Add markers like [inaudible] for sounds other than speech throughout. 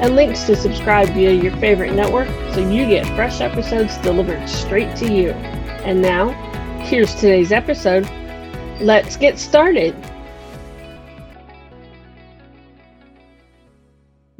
and links to subscribe via your favorite network so you get fresh episodes delivered straight to you. And now, here's today's episode. Let's get started.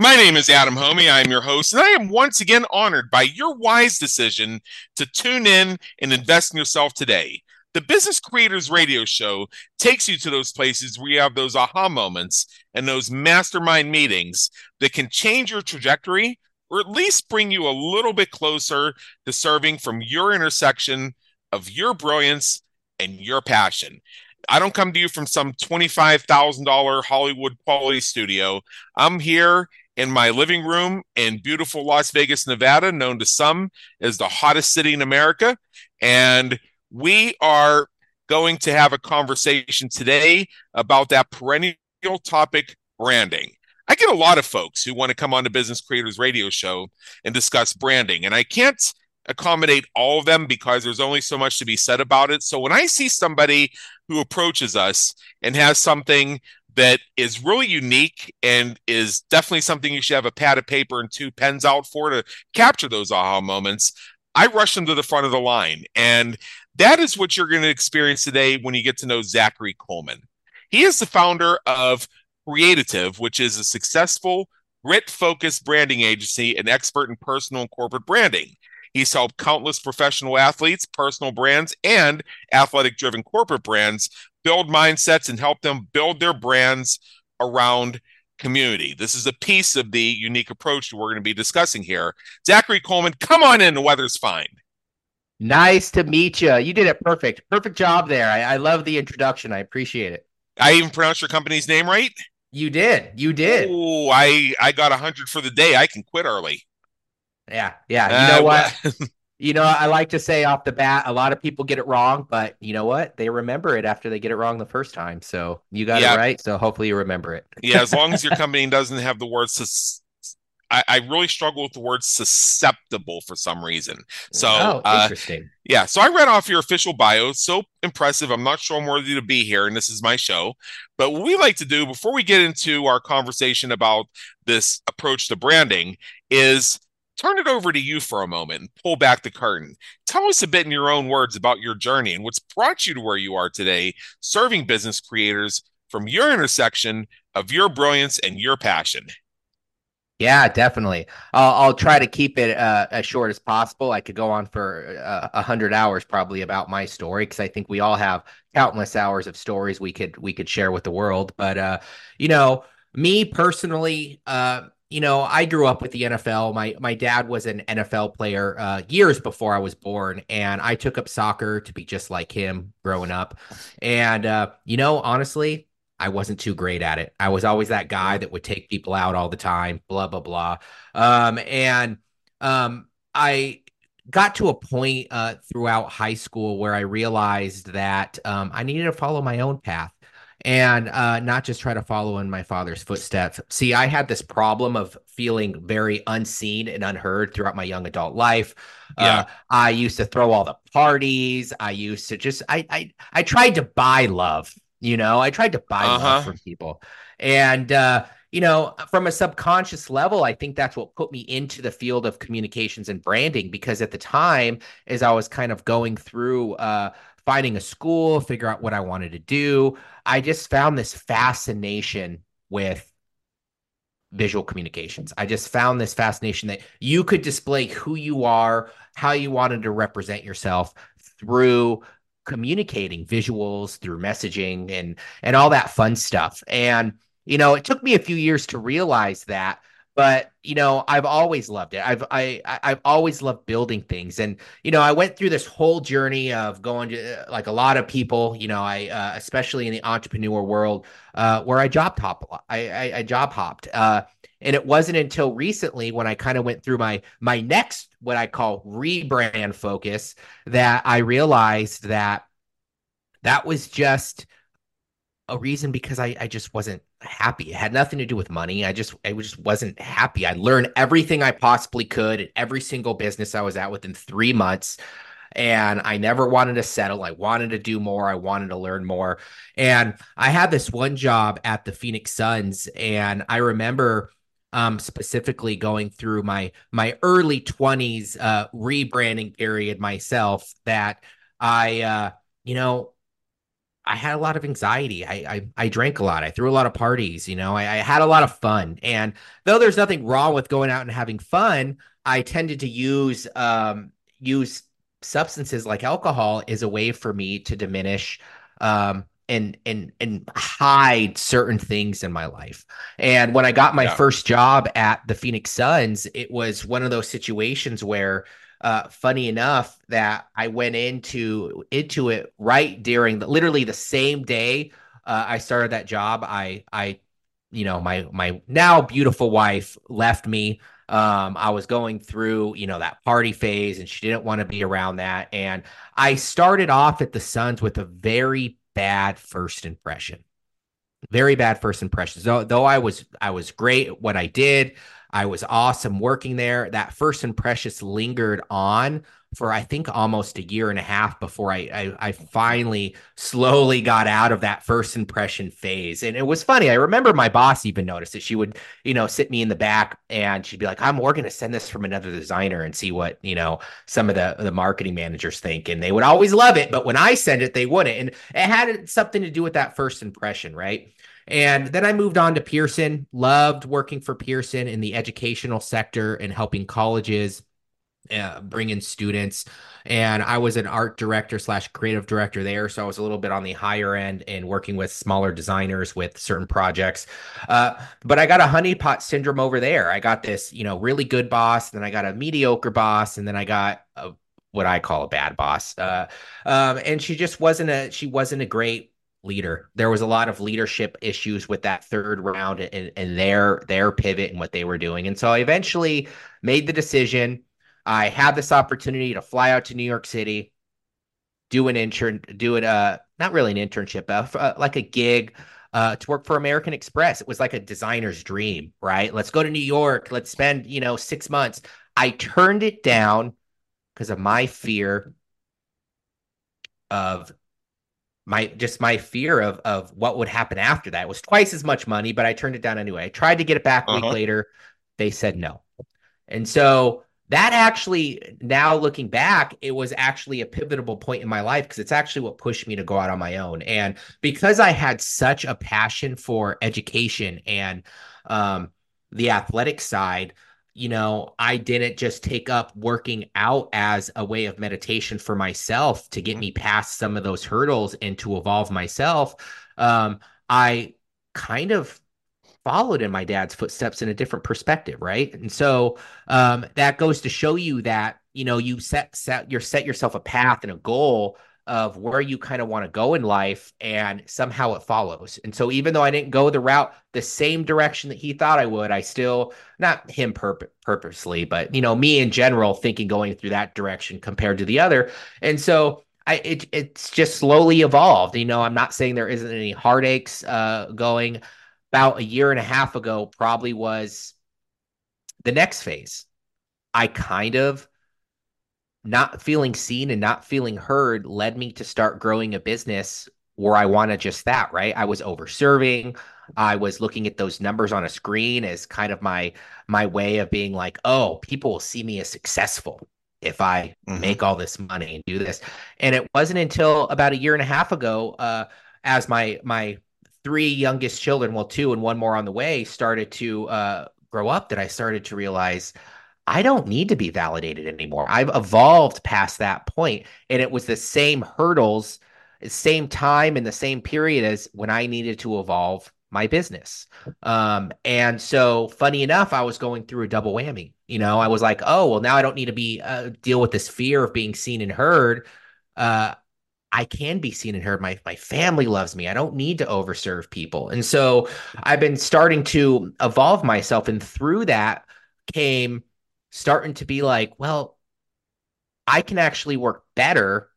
My name is Adam Hommey. I am your host, and I am once again honored by your wise decision to tune in and invest in yourself today. The Business Creators Radio Show takes you to those places where you have those aha moments and those mastermind meetings that can change your trajectory or at least bring you a little bit closer to serving from your intersection of your brilliance and your passion. I don't come to you from some $25,000 Hollywood quality studio. I'm here in my living room in beautiful Las Vegas, Nevada, known to some as the hottest city in America. And we are going to have a conversation today about that perennial topic branding. I get a lot of folks who want to come on the Business Creators Radio Show and discuss branding, and I can't accommodate all of them because there's only so much to be said about it. So when I see somebody who approaches us and has something that is really unique and is definitely something you should have a pad of paper and two pens out for to capture those aha moments, I rush them to the front of the line. And that is what you're going to experience today when you get to know Zachary Colman. He is the founder of Creatitive, which is a successful, grit focused branding agency and expert in personal and corporate branding. He's helped countless professional athletes, personal brands, and athletic driven corporate brands build mindsets and help them build their brands around community. This is a piece of the unique approach that we're going to be discussing here. Zachary Colman, come on in. The weather's fine. Nice to meet you. You did it perfect. Perfect job there. I, I love the introduction. I appreciate it. I even pronounced your company's name right. You did. You did. Oh, I I got a hundred for the day. I can quit early. Yeah, yeah. You know uh, what? [laughs] you know, I like to say off the bat, a lot of people get it wrong, but you know what? They remember it after they get it wrong the first time. So you got yeah. it right. So hopefully you remember it. yeah, as long as [laughs] your company doesn't have the word I, I, really struggle with the word susceptible for some reason. So oh, uh, interesting. Uh, yeah. So I read off your official bio. so impressive. I'm not sure I'm worthy to be here, and this is my show. But what we like to do before we get into our conversation about this approach to branding is turn it over to you for a moment and pull back the curtain. Tell us a bit in your own words about your journey and what's brought you to where you are today, serving business creators from your intersection of your brilliance and your passion. Yeah, definitely. I'll, I'll try to keep it uh, as short as possible. I could go on for uh, a uh, hundred hours probably about my story because I think we all have countless hours of stories we could we could share with the world. But uh, you know, me personally, uh, you know, I grew up with the NFL. My my dad was an NFL player uh, years before I was born, and I took up soccer to be just like him growing up. And uh, you know, honestly, I wasn't too great at it. I was always that guy that would take people out all the time, blah blah blah. Um, and um, I got to a point uh, throughout high school where I realized that um, I needed to follow my own path and uh, not just try to follow in my father's footsteps. See, I had this problem of feeling very unseen and unheard throughout my young adult life. Yeah. Uh, I used to throw all the parties. I used to just I I I tried to buy love you know, I tried to buy uh-huh. love from people. And, uh, you know, from a subconscious level, I think that's what put me into the field of communications and branding because at the time, as I was kind of going through, uh, finding a school, figure out what I wanted to do, I just found this fascination with visual communications. I just found this fascination that you could display who you are, how you wanted to represent yourself through communicating visuals through messaging and and all that fun stuff. And you know it took me a few years to realize that but you know i've always loved it. I've i i've always loved building things. And you know i went through this whole journey of going to like a lot of people you know i uh, especially in the entrepreneur world uh, where i job hopped i i, I job hopped. Uh, And it wasn't until recently when I kind of went through my my next what I call rebrand focus that I realized that that was just a reason because I, I just wasn't happy. It had nothing to do with money. I just I just wasn't happy. I learned everything I possibly could at every single business I was at within three months and I never wanted to settle. I wanted to do more. I wanted to learn more. And I had this one job at the Phoenix Suns, and I remember um, specifically going through my my early 20s uh, rebranding period myself that I uh, you know I had a lot of anxiety. I, I, I drank a lot. I threw a lot of parties. You know, I, I, had a lot of fun. And though there's nothing wrong with going out and having fun, I tended to use um use substances like alcohol as a way for me to diminish um and and and hide certain things in my life. And when I got my yeah. first job at the Phoenix Suns, it was one of those situations where uh, funny enough that I went into into it right during the literally the same day uh, I started that job. I I you know my my now beautiful wife left me. Um, I was going through you know that party phase, and she didn't want to be around that. And I started off at the Suns with a very bad first impression. Very bad first impression. Though though I was I was great at what I did. I was awesome working there. That first impression lingered on for I think almost a year and a half before I, I, I finally slowly got out of that first impression phase. And it was funny. I remember my boss even noticed that she would, you know, sit me in the back and she'd be like, I'm we're gonna send this from another designer and see what, you know, some of the the marketing managers think. And they would always love it, but when I send it, they wouldn't. And it had something to do with that first impression, right? And then I moved on to Pearson, loved working for Pearson in the educational sector and helping colleges uh, bring in students. And I was an art director slash creative director there. So I was a little bit on the higher end and working with smaller designers with certain projects. Uh, but I got a honeypot syndrome over there. I got this, you know, really good boss. Then I got a mediocre boss. And then I got a, what I call a bad boss. Uh, um, and she just wasn't a, she wasn't a great leader. There was a lot of leadership issues with that third round and, and their their pivot and what they were doing. And so I eventually made the decision. I had this opportunity to fly out to New York City, do an intern, do it uh not really an internship, uh, uh, like a gig uh, to work for American Express. It was like a designer's dream, right? Let's go to New York. Let's spend, you know, six months. I turned it down because of my fear of my just my fear of of what would happen after that it was twice as much money, but I turned it down anyway. I tried to get it back a uh-huh. week later. They said no. And so that actually now looking back it was actually a pivotal point in my life because it's actually what pushed me to go out on my own and because i had such a passion for education and um, the athletic side you know, I didn't just take up working out as a way of meditation for myself to get mm-hmm. me past some of those hurdles and to evolve myself. Um, I kind of followed in my dad's footsteps in a different perspective, right? And so um, that goes to show you that you know you set set you set yourself a path and a goal of where you kind of want to go in life and somehow it follows. And so even though I didn't go the route the same direction that he thought I would, I still not him purp- purposely, but you know, me in general thinking going through that direction compared to the other. And so I it it's just slowly evolved. You know, I'm not saying there isn't any heartaches uh going about a year and a half ago probably was the next phase. I kind of not feeling seen and not feeling heard led me to start growing a business where I wanted just that, right? I was over serving. I was looking at those numbers on a screen as kind of my my way of being like, oh, people will see me as successful if I mm-hmm. make all this money and do this. And it wasn't until about a year and a half ago, uh, as my my three youngest children, well, two and one more on the way, started to uh, grow up, that I started to realize I don't need to be validated anymore. I've evolved past that point, and it was the same hurdles, same time, in the same period as when I needed to evolve my business. Um, and so, funny enough, I was going through a double whammy. You know, I was like, oh, well, now I don't need to be uh, deal with this fear of being seen and heard. Uh, I can be seen and heard. My my family loves me. I don't need to overserve people. And so I've been starting to evolve myself. And through that came starting to be like, well, I can actually work better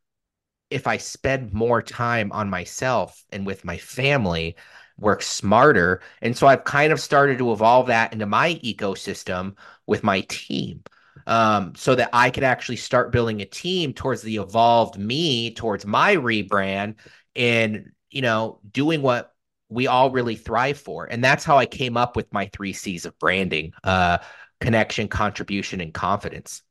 if I spend more time on myself and with my family, work smarter. And so I've kind of started to evolve that into my ecosystem with my team um, so that I could actually start building a team towards the evolved me, towards my rebrand, and you know, doing what we all really thrive for. And that's how I came up with my three C's of branding: uh, connection, contribution, and confidence.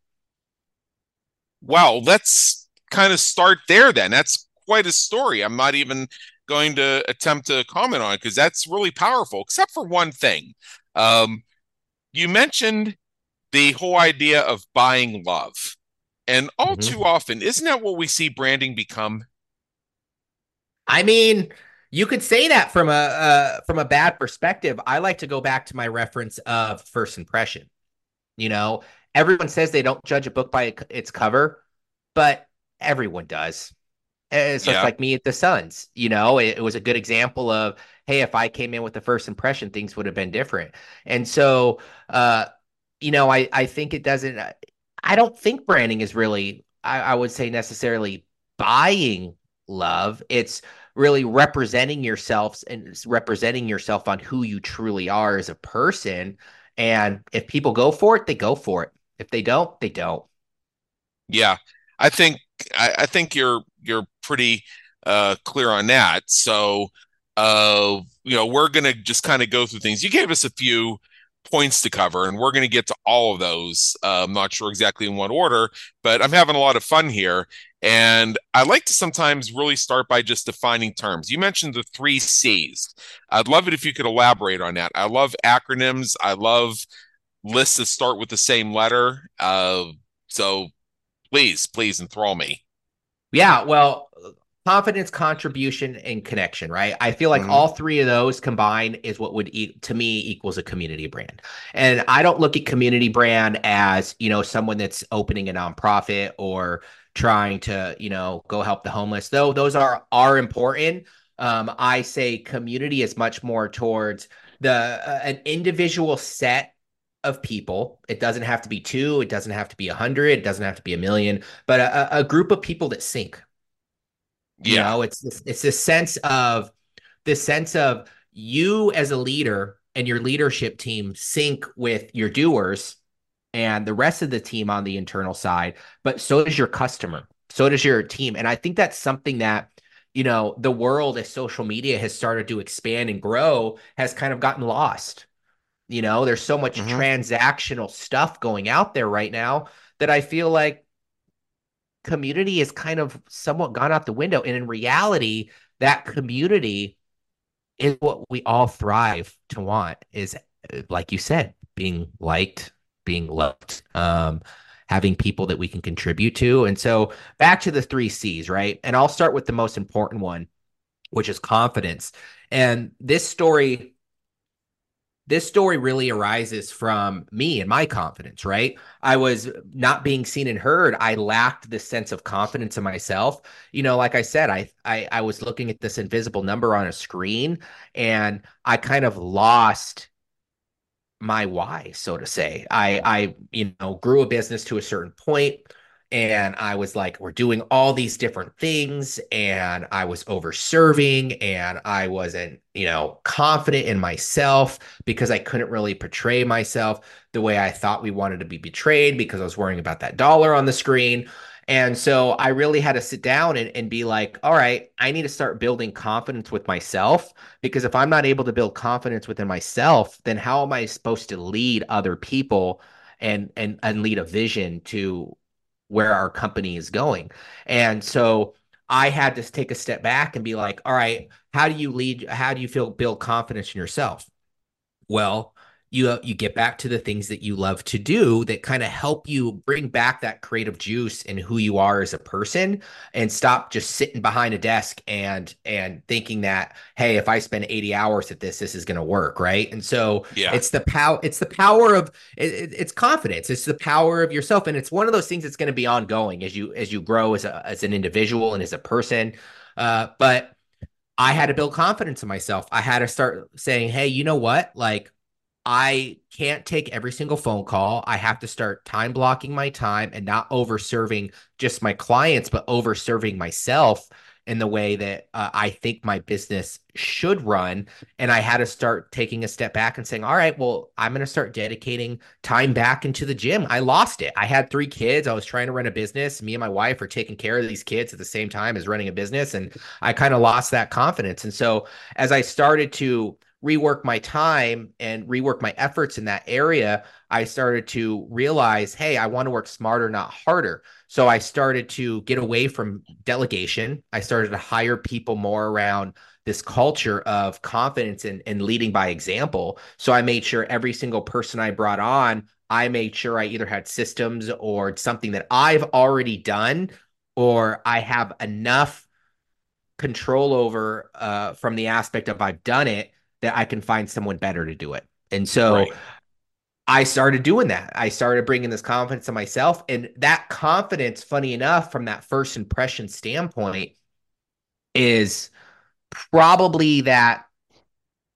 Wow, let's kind of start there. Then that's quite a story. I'm not even going to attempt to comment on it because that's really powerful. Except for one thing, um, you mentioned the whole idea of buying love. And all mm-hmm. too often, isn't that what we see branding become? I mean, you could say that from a uh, from a bad perspective. I like to go back to my reference of first impression. You know, everyone says they don't judge a book by its cover, but everyone does. It's yeah. like me at the Suns. You know, it, it was a good example of hey, if I came in with the first impression, things would have been different. And so, uh, you know, I I think it doesn't. I don't think branding is really, I, I would say, necessarily buying love. It's really representing yourselves and representing yourself on who you truly are as a person. And if people go for it, they go for it. If they don't, they don't. Yeah, I think I, I think you're you're pretty uh, clear on that. So, uh, you know, we're gonna just kind of go through things. You gave us a few points to cover, and we're going to get to all of those. Uh, I'm not sure exactly in what order, but I'm having a lot of fun here. And I like to sometimes really start by just defining terms. You mentioned the three C's. I'd love it if you could elaborate on that. I love acronyms. I love lists that start with the same letter. Uh, so please, please enthrall me. Yeah, well, confidence, contribution, and connection, right? I feel like mm-hmm. all three of those combined is what would e- to me equals a community brand. And I don't look at community brand as, you know, someone that's opening a nonprofit or trying to, you know, go help the homeless. Though those are are important. Um, I say community is much more towards the uh, an individual set of people. It doesn't have to be two. It doesn't have to be a hundred. It doesn't have to be a million. But a, a group of people that sync, you yeah. know, it's it's this sense of this sense of you as a leader and your leadership team sync with your doers and the rest of the team on the internal side, but so does your customer, so does your team. And I think that's something that, you know, the world as social media has started to expand and grow has kind of gotten lost. You know, there's so much mm-hmm. transactional stuff going out there right now that I feel like community is kind of somewhat gone out the window. And in reality, that community is what we all thrive to want is like you said, being liked, being loved, um, having people that we can contribute to. And so back to the three C's, right? And I'll start with the most important one, which is confidence. And this story this story really arises from me and my confidence, right? I was not being seen and heard. I lacked this sense of confidence in myself. You know, like I said, I, I I was looking at this invisible number on a screen and I kind of lost my why, so to say. I I you know, grew a business to a certain point and I was like, we're doing all these different things, and I was over serving, and I wasn't, you know, confident in myself because I couldn't really portray myself the way I thought we wanted to be betrayed because I was worrying about that dollar on the screen. And so I really had to sit down and, and be like, all right, I need to start building confidence with myself because if I'm not able to build confidence within myself, then how am I supposed to lead other people and and and lead a vision to where our company is going. And so I had to take a step back and be like, all right, how do you lead? How do you feel build confidence in yourself? Well, you you get back to the things that you love to do that kind of help you bring back that creative juice and who you are as a person and stop just sitting behind a desk and and thinking that hey if i spend 80 hours at this this is going to work right and so yeah. it's the power it's the power of it, it's confidence it's the power of yourself and it's one of those things that's going to be ongoing as you as you grow as a as an individual and as a person uh but I had to build confidence in myself. I had to start saying, hey, you know what? Like, I can't take every single phone call. I have to start time blocking my time and not over serving just my clients, but over serving myself in the way that uh, I think my business should run. And I had to start taking a step back and saying, all right, well, I'm going to start dedicating time back into the gym. I lost it. I had three kids. I was trying to run a business. Me and my wife are taking care of these kids at the same time as running a business. And I kind of lost that confidence. And so as I started to, rework my time and rework my efforts in that area, I started to realize, hey, I want to work smarter, not harder. So I started to get away from delegation. I started to hire people more around this culture of confidence and, and leading by example. So I made sure every single person I brought on, I made sure I either had systems or something that I've already done or I have enough control over uh, from the aspect of I've done it that I can find someone better to do it. And so right. I started doing that. I started bringing this confidence to myself. And that confidence, funny enough, from that first impression standpoint, is probably that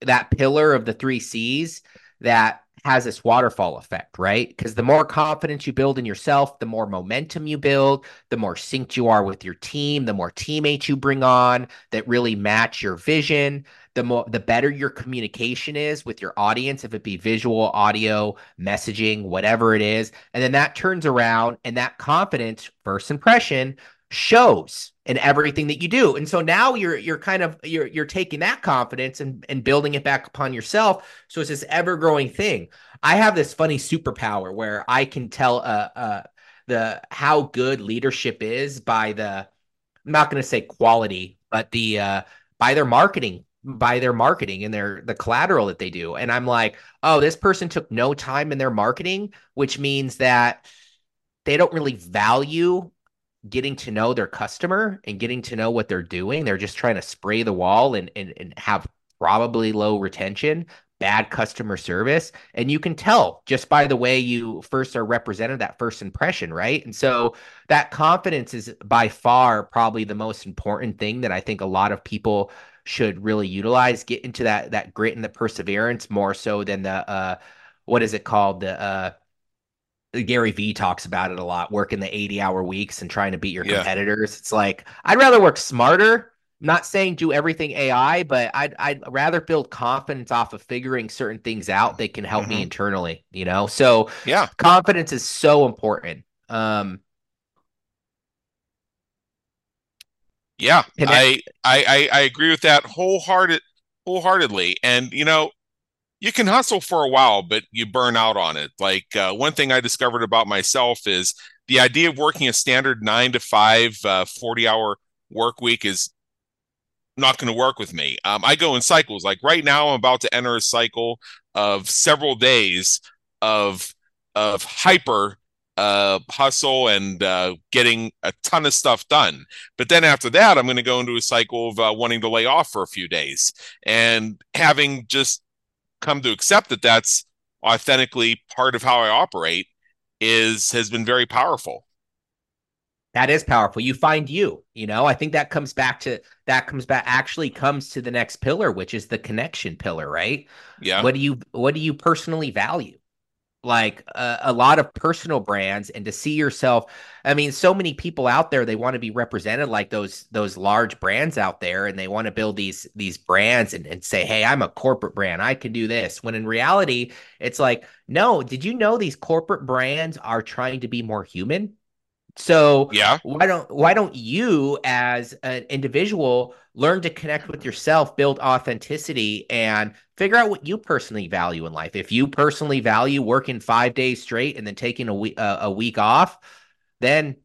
that pillar of the three C's that has this waterfall effect, right? Because the more confidence you build in yourself, the more momentum you build, the more synced you are with your team, the more teammates you bring on that really match your vision, the more the better your communication is with your audience, if it be visual, audio, messaging, whatever it is. And then that turns around and that confidence, first impression, shows in everything that you do. And so now you're you're kind of you're you're taking that confidence and and building it back upon yourself. So it's this ever growing thing. I have this funny superpower where I can tell uh uh the how good leadership is by the I'm not going to say quality, but the uh by their marketing by their marketing and their the collateral that they do. And I'm like, oh, this person took no time in their marketing, which means that they don't really value getting to know their customer and getting to know what they're doing. They're just trying to spray the wall and, and, and have probably low retention, bad customer service. And you can tell just by the way you first are represented, that first impression, right? And so that confidence is by far probably the most important thing that I think a lot of people should really utilize, get into that that grit and the perseverance more so than the uh what is it called? The uh Gary Vee talks about it a lot, working the 80 hour weeks and trying to beat your yeah. competitors. It's like, I'd rather work smarter. I'm not saying do everything AI, but I'd, I'd rather build confidence off of figuring certain things out that can help mm-hmm. me internally, you know? So, yeah, confidence is so important. Um, yeah, I, I, I agree with that wholehearted, wholeheartedly. And, you know, you can hustle for a while, but you burn out on it. Like uh, one thing I discovered about myself is the idea of working a standard nine to five, uh, 40 hour work week is not going to work with me. Um, I go in cycles. Like right now, I'm about to enter a cycle of several days of of hyper uh, hustle and uh, getting a ton of stuff done. But then after that, I'm going to go into a cycle of uh, wanting to lay off for a few days and having just come to accept that that's authentically part of how I operate is has been very powerful. That is powerful. You find you, you know, I think that comes back to that comes back actually comes to the next pillar, which is the connection pillar, right? Yeah. What do you what do you personally value? Like a, a, lot of personal brands and to see yourself i mean so many people out there they want to be represented like those those large brands out there and they want to build these these brands and, and say hey i'm a corporate brand. I can do this. When in reality it's like no did you know these corporate brands are trying to be more human so yeah, why don't why don't you as an individual learn to connect with yourself, build authenticity, and figure out what you personally value in life. If you personally value working five days straight and then taking a week uh, a week off, then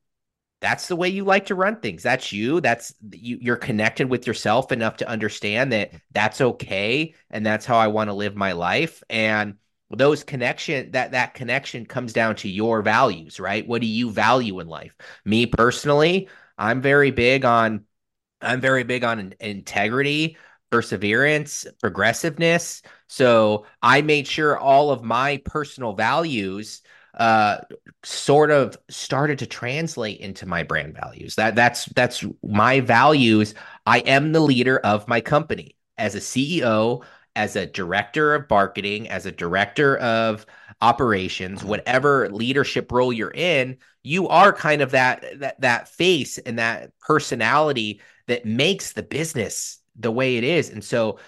that's the way you like to run things. That's you. That's you, you're connected with yourself enough to understand that that's okay and that's how I want to live my life. And those connection that that connection comes down to your values right? What do you value in life? Me personally i'm very big on i'm very big on integrity perseverance progressiveness. So i made sure all of my personal values uh sort of started to translate into my brand values. That that's that's my values. I am the leader of my company. As a ceo as a director of marketing, as a director of operations, mm-hmm. whatever leadership role you're in, you are kind of that that that face and that personality that makes the business the way it is. And so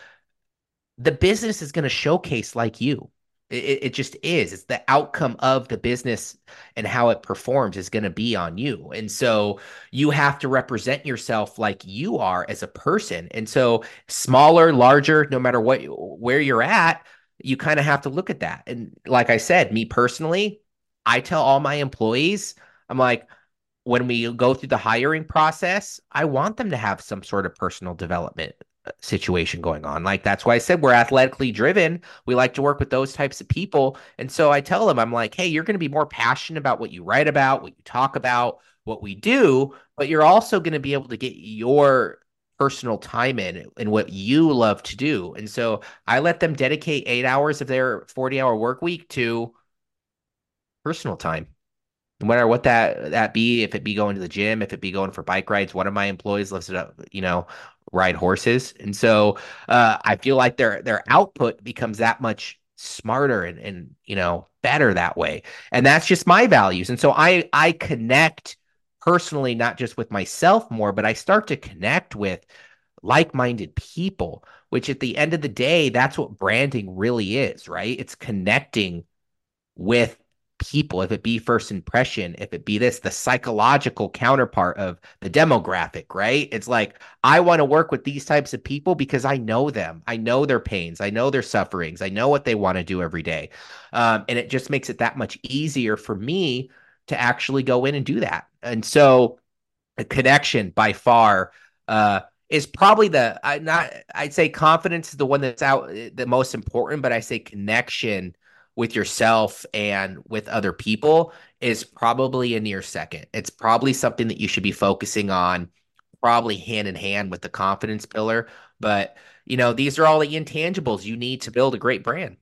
the business is going to showcase like you. It, it just is. It's the outcome of the business and how it performs is going to be on you. And so you have to represent yourself like you are as a person. And so smaller, larger, no matter what where you're at, you kind of have to look at that. And like I said, me personally, I tell all my employees, I'm like, when we go through the hiring process, I want them to have some sort of personal development situation going on. Like that's why I said we're athletically driven. We like to work with those types of people. And so I tell them, I'm like, hey, you're going to be more passionate about what you write about, what you talk about, what we do, but you're also going to be able to get your personal time in and what you love to do. And so I let them dedicate eight hours of their 40 hour work week to personal time no matter what that that be if it be going to the gym if it be going for bike rides one of my employees lifts it up you know ride horses. And so uh, i feel like their their output becomes that much smarter and and you know better that way. And that's just my values. And so i i connect personally not just with myself more but i start to connect with like-minded people which at the end of the day that's what branding really is right? It's connecting with people, if it be first impression, if it be this, the psychological counterpart of the demographic, right? It's like, I want to work with these types of people because I know them. I know their pains. I know their sufferings. I know what they want to do every day. Um, and it just makes it that much easier for me to actually go in and do that. And so, a connection by far uh, is probably the I not I'd say confidence is the one that's out the most important, but I say connection with yourself and with other people is probably a near second. It's probably something that you should be focusing on, probably hand in hand with the confidence pillar. But, you know, these are all the intangibles you need to build a great brand.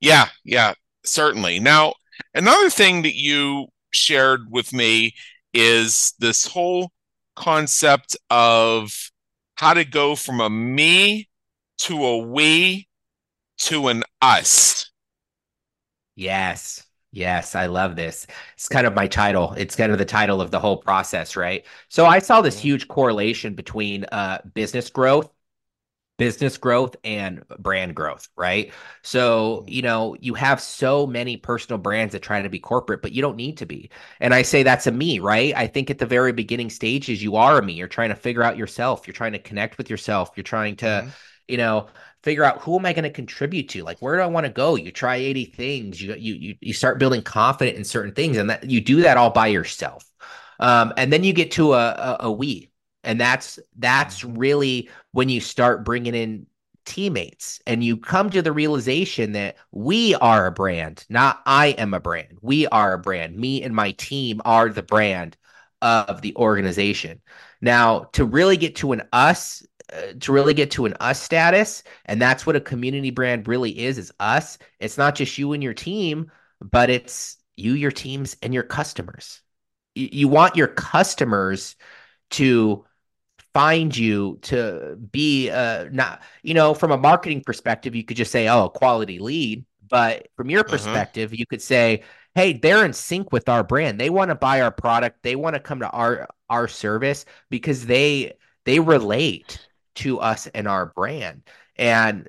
Yeah, yeah, certainly. Now, another thing that you shared with me is this whole concept of how to go from a me to a we to an us. Yes. Yes, I love this. It's kind of my title. It's kind of the title of the whole process, right? So I saw this huge correlation between uh, business growth, business growth, and brand growth, right? So, you know, you have so many personal brands that try to be corporate, but you don't need to be. And I say that's a me, right? I think at the very beginning stages, you are a me. You're trying to figure out yourself. You're trying to connect with yourself. You're trying to, mm-hmm. you know, figure out who am I going to contribute to? Like, where do I want to go? You try 80 things. You, you, you, start building confidence in certain things and that you do that all by yourself. Um, and then you get to a, a, a we, and that's, that's really when you start bringing in teammates and you come to the realization that we are a brand, not I am a brand. We are a brand. Me and my team are the brand of the organization. Now, to really get to an us to really get to an us status and that's what a community brand really is is us. It's not just you and your team but it's you your teams and your customers. You, you want your customers to find you to be uh not you know from a marketing perspective you could just say oh quality lead. But from your uh-huh. perspective uh-huh. you could say hey they're in sync with our brand. They want to buy our product. They want to come to our our service because they they relate to us and our brand. And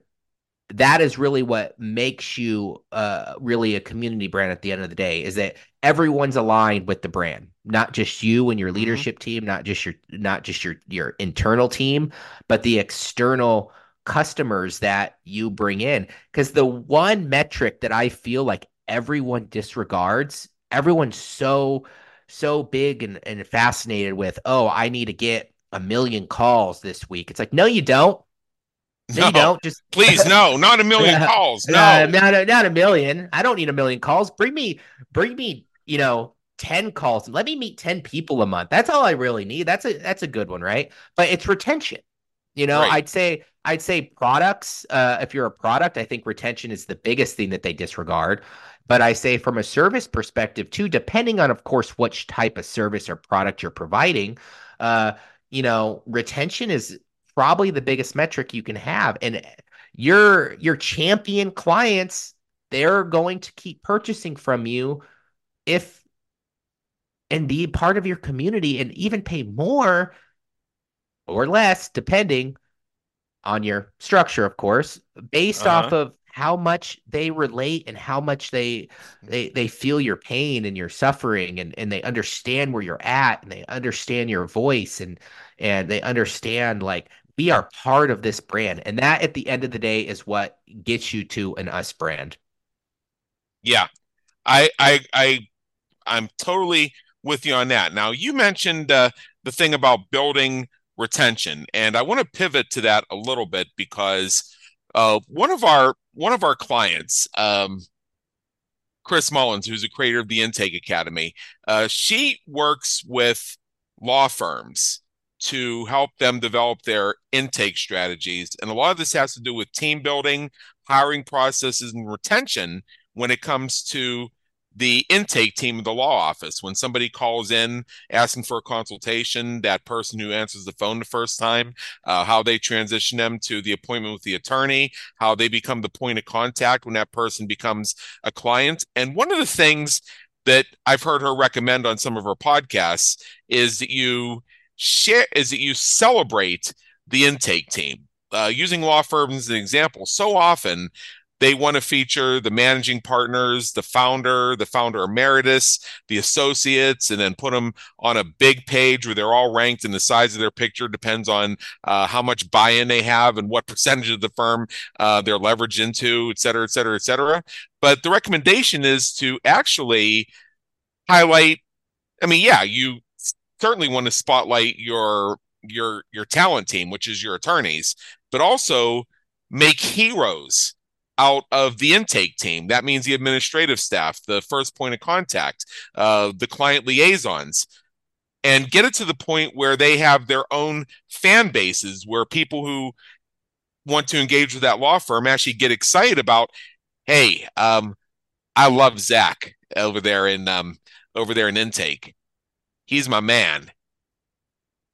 that is really what makes you uh, really a community brand at the end of the day is that everyone's aligned with the brand not just you and your mm-hmm. leadership mm-hmm. team not just your not just your your internal team but the external customers that you bring in because the one metric that i feel like everyone disregards everyone's so so big and, and fascinated with oh i need to get a million calls this week. It's like, no, you don't. No, you don't. Just [laughs] please, no, not a million [laughs] calls. No, uh, not, a, not a million. I don't need a million calls. Bring me, bring me, you know, 10 calls. Let me meet 10 people a month. That's all I really need. That's a that's a good one, right? But it's retention. You know, right. I'd say I'd say products. Uh, if you're a product, I think retention is the biggest thing that they disregard. But I say from a service perspective too, depending on, of course, which type of service or product you're providing, uh, you know, retention is probably the biggest metric you can have. And your your champion clients, they're going to keep purchasing from you if and be part of your community and even pay more or less, depending on your structure, of course, based uh-huh. off of how much they relate and how much they they they feel your pain and your suffering and and they understand where you're at and they understand your voice and and they understand like we are part of this brand. And that at the end of the day is what gets you to an us brand. Yeah. I i i i'm totally with you on that. Now you mentioned uh, the thing about building retention. And I want to pivot to that a little bit because uh, one of our one of our clients, um, Chris Mullins, who's a creator of the Intake Academy, uh, she works with law firms to help them develop their intake strategies. And a lot of this has to do with team building, hiring processes, and retention when it comes to the intake team of the law office. When somebody calls in asking for a consultation that person who answers the phone the first time uh, how they transition them to the appointment with the attorney how they become the point of contact when that person becomes a client. And one of the things that i've heard her recommend on some of her podcasts is that you share is that you celebrate the intake team. Uh, using law firms as an example so often they want to feature the managing partners, the founder, the founder emeritus, the associates, and then put them on a big page where they're all ranked and the size of their picture depends on uh, how much buy-in they have and what percentage of the firm uh, they're leveraged into, et cetera, et cetera, et cetera. But the recommendation is to actually highlight. I mean, yeah, you certainly want to spotlight your your your talent team, which is your attorneys, but also make heroes out of the intake team. That means the administrative staff, the first point of contact, uh, the client liaisons, and get it to the point where they have their own fan bases where people who want to engage with that law firm actually get excited about, hey, um, I love Zach over there in um, over there in intake. He's my man.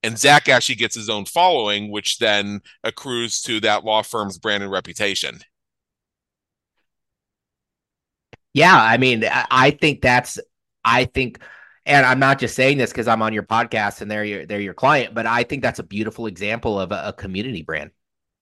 And Zach actually gets his own following, which then accrues to that law firm's brand and reputation. Yeah, I mean, I think that's I think and I'm not just saying this because I'm on your podcast and they're your they're your client, but I think that's a beautiful example of a, a community brand.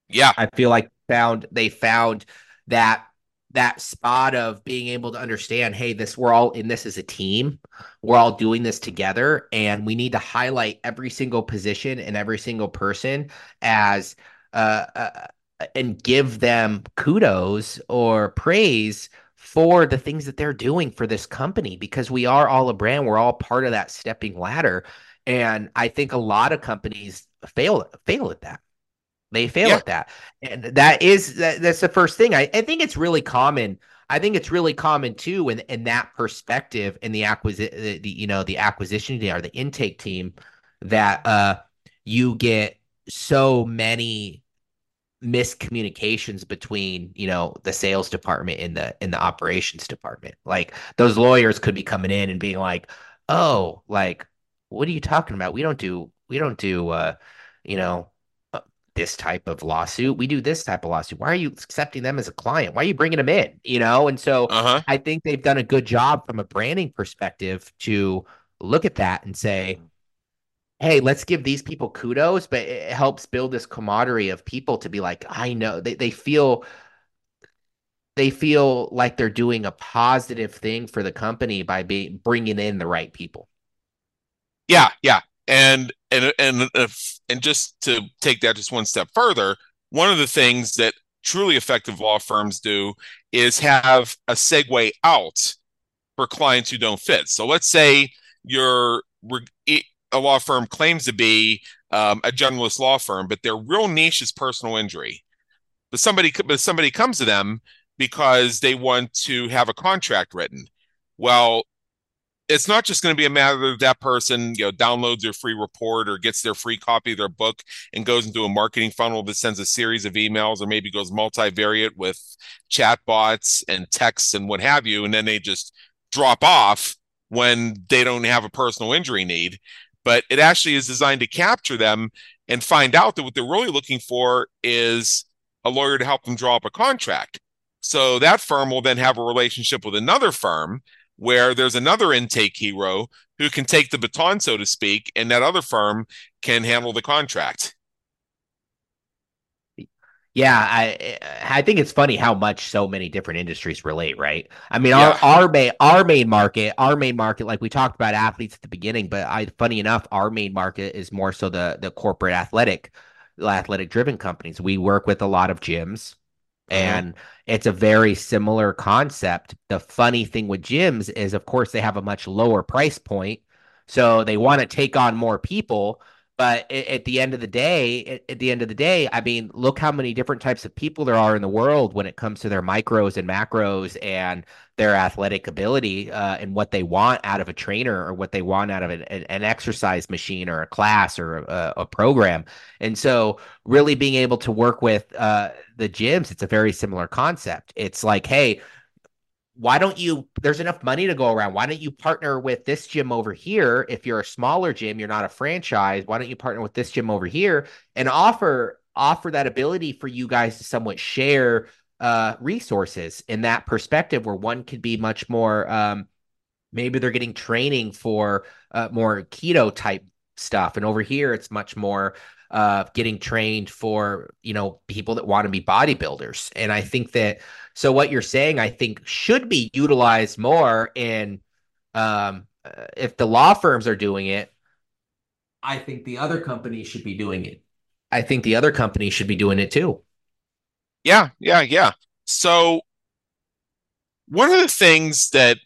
Yeah. I feel like found they found that that spot of being able to understand, hey, this we're all in this as a team. We're all doing this together and we need to highlight every single position and every single person as uh, uh and give them kudos or praise for the things that they're doing for this company because we are all a brand. We're all part of that stepping ladder. And I think a lot of companies fail fail at that. They fail yeah. at that. And that is that, that's the first thing. I, I think it's really common. I think it's really common too in, in that perspective in the acquisition the, the, you know the acquisition team or the intake team that uh you get so many miscommunications between you know the sales department and the in the operations department. Like those lawyers could be coming in and being like oh like what are you talking about? We don't do we don't do uh you know uh, this type of lawsuit. We do this type of lawsuit. Why are you accepting them as a client? Why are you bringing them in? You know? And so uh-huh. i think they've done a good job from a branding perspective to look at that and say hey, let's give these people kudos, but it helps build this camaraderie of people to be like, I know they, they feel they feel like they're doing a positive thing for the company by being bringing in the right people. Yeah, yeah, and and and uh, if, and just to take that just one step further, one of the things that truly effective law firms do is have a segue out for clients who don't fit. So let's say you're a law firm claims to be um, a generalist law firm, but their real niche is personal injury. but somebody but somebody comes to them because they want to have a contract written. Well, it's not just going to be a matter of that person, you know, downloads their free report or gets their free copy of their book and goes into a marketing funnel that sends a series of emails or maybe goes multivariate with chatbots and texts and what have you, and then they just drop off when they don't have a personal injury need. But it actually is designed to capture them and find out that what they're really looking for is a lawyer to help them draw up a contract. So that firm will then have a relationship with another firm where there's another intake hero who can take the baton, so to speak, and that other firm can handle the contract. Yeah, I I think it's funny how much so many different industries relate, right? I mean, yeah. our our main our main market, our main market, like we talked about athletes at the beginning, but I funny enough, our main market is more so the the corporate athletic athletic driven companies. We work with a lot of gyms uh-huh. and it's a very similar concept. The funny thing with gyms is, of course, they have a much lower price point. So they want to take on more people, but at the end of the day, at the end of the day, I mean, look how many different types of people there are in the world when it comes to their micros and macros and their athletic ability uh, and what they want out of a trainer or what they want out of an, an exercise machine or a class or a, a, program. And so, really being able to work with uh, the gyms, it's a very similar concept. It's like, hey, why don't you there's enough money to go around. Why don't you partner with this gym over here? If you're a smaller gym you're not a franchise why don't you partner with this gym over here and offer offer that ability for you guys to somewhat share uh resources in that perspective where one could be much more um maybe they're getting training for uh, more keto type stuff. And over here it's much more uh, getting trained for you know people that want to be bodybuilders. And i think that so what you're saying i think should be utilized more in um, uh, if the law firms are doing it i think the other companies should be doing it. I think the other companies should be doing it too. Yeah yeah yeah. So one of the things that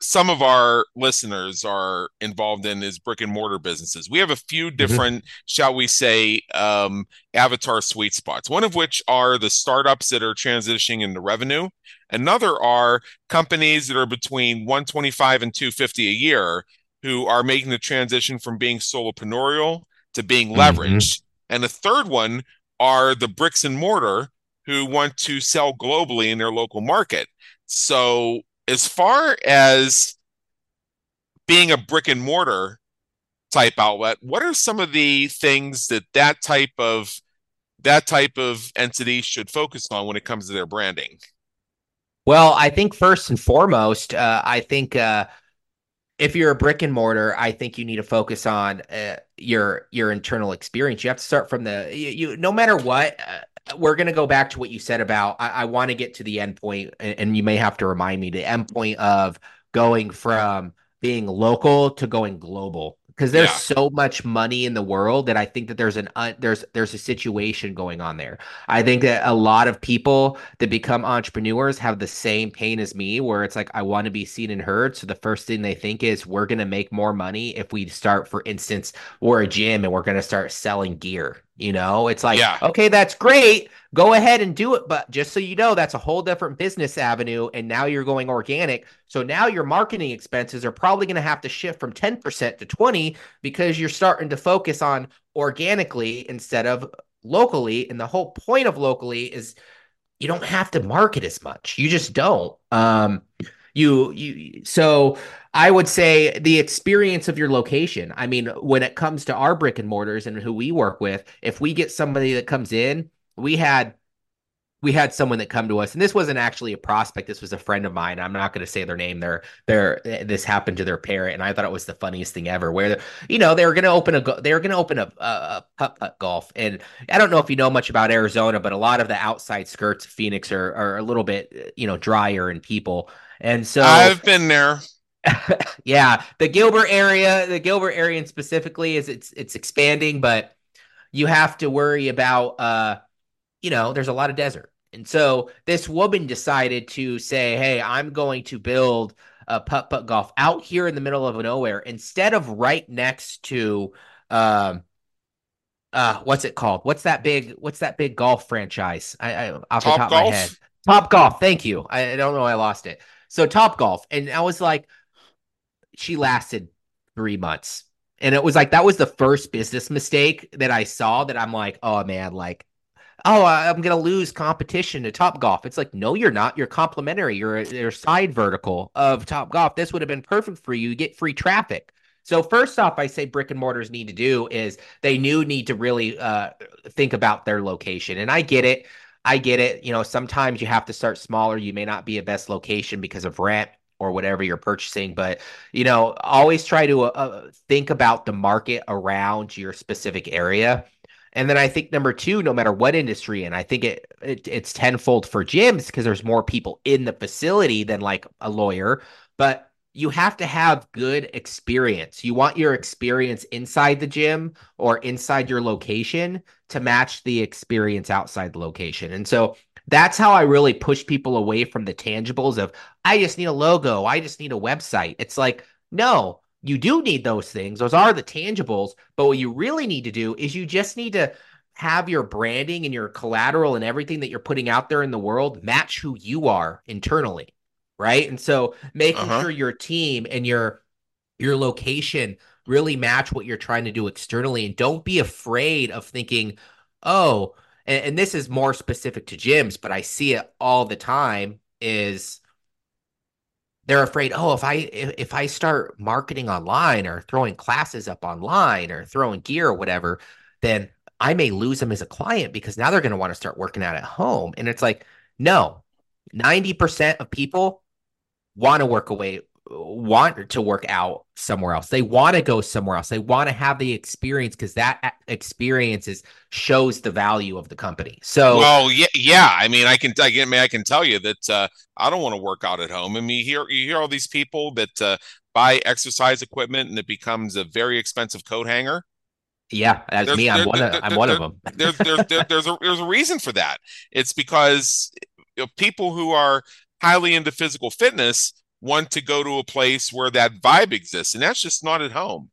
some of our listeners are involved in is brick and mortar businesses. We have a few mm-hmm. different, mm-hmm. shall we say, um, avatar sweet spots. One of which are the startups that are transitioning into revenue. Another are companies that are between 125 and 250 a year who are making the transition from being solopreneur to being mm-hmm. leveraged. Mm-hmm. And the third one are the bricks and mortar who want to sell globally in their local market. So as far as being a brick and mortar type outlet, what are some of the things that that type of that type of entity should focus on when it comes to their branding? Well, I think first and foremost, uh, I think uh, if you're a brick and mortar, I think you need to focus on uh, your your internal experience. You have to start from the you, you no matter what. We're going to go back to what you said about I, I want to get to the end point, and, and you may have to remind me the end point of going from being local to going global because there's yeah. so much money in the world that I think that there's an uh, there's there's a situation going on there. I think that a lot of people that become entrepreneurs have the same pain as me, where it's like I want to be seen and heard. So the first thing they think is we're gonna make more money if we start, for instance, we're a gym and we're gonna start selling gear. You know, it's like, yeah. okay, that's great. Go ahead and do it. But just so you know, that's a whole different business avenue. And now you're going organic. So now your marketing expenses are probably going to have to shift from 10% to 20 because you're starting to focus on organically instead of locally. And the whole point of locally is you don't have to market as much. You just don't. Um, you you so I would say the experience of your location. I mean, when it comes to our brick and mortars and who we work with, if we get somebody that comes in, we had we had someone that come to us and this wasn't actually a prospect this was a friend of mine i'm not going to say their name they're they're this happened to their parent and i thought it was the funniest thing ever where you know they were going to open a they were going to open a, uh, a, putt putt golf and i don't know if you know much about arizona but a lot of the outside skirts of phoenix are, are a little bit you know drier and people and so I've been there. [laughs] yeah, the Gilbert area, the Gilbert area specifically is it's it's expanding, but you have to worry about uh you know, there's a lot of desert. And so this woman decided to say, "Hey, I'm going to build a putt putt golf out here in the middle of nowhere instead of right next to um uh what's it called? What's that big what's that big golf franchise? I, I off Top the top Golf? of my head. Top Golf, thank you. I, I don't know I lost it. So Top Golf. And I was like, she lasted three months. And it was like that was the first business mistake that I saw that I'm like, oh man, like, oh, I'm gonna lose competition to Top Golf. It's like, no, you're not. You're complimentary. You're a, side vertical of Top Golf. This would have been perfect for you. You get free traffic. So first off, I say brick and mortars need to do is they do need to really uh, think about their location. And I get it. I get it. You know, sometimes you have to start smaller. You may not be a best location because of rent or whatever you're purchasing, but you know, always try to uh, think about the market around your specific area. And then I think number two, no matter what industry, and I think it, it it's tenfold for gyms because there's more people in the facility than like a lawyer, but you have to have good experience. You want your experience inside the gym or inside your location to match the experience outside the location. And so that's how I really push people away from the tangibles of I just need a logo, I just need a website. It's like, no, you do need those things. Those are the tangibles, but what you really need to do is you just need to have your branding and your collateral and everything that you're putting out there in the world match who you are internally right? And so making uh-huh. sure your team and your your location really match what you're trying to do externally and don't be afraid of thinking, "Oh, and, and this is more specific to gyms, but I see it all the time is they're afraid, "Oh, if I if, if I start marketing online or throwing classes up online or throwing gear or whatever, then I may lose them as a client because now they're going to want to start working out at home." And it's like, "No, 90% of people want to work away want to work out somewhere else. They want to go somewhere else. They want to have the experience because that experience is shows the value of the company. So, well, yeah, yeah. I mean, I can, I can, I, mean, I can tell you that uh, I don't want to work out at home. I mean, you hear, you hear all these people that uh, buy exercise equipment and it becomes a very expensive coat hanger. Yeah, that's there's, me. I'm there, one. Of, I'm one of them. there's, there's, there, there's a there's a reason for that. It's because people who are highly into physical fitness want to go to a place where that vibe exists and that's just not at home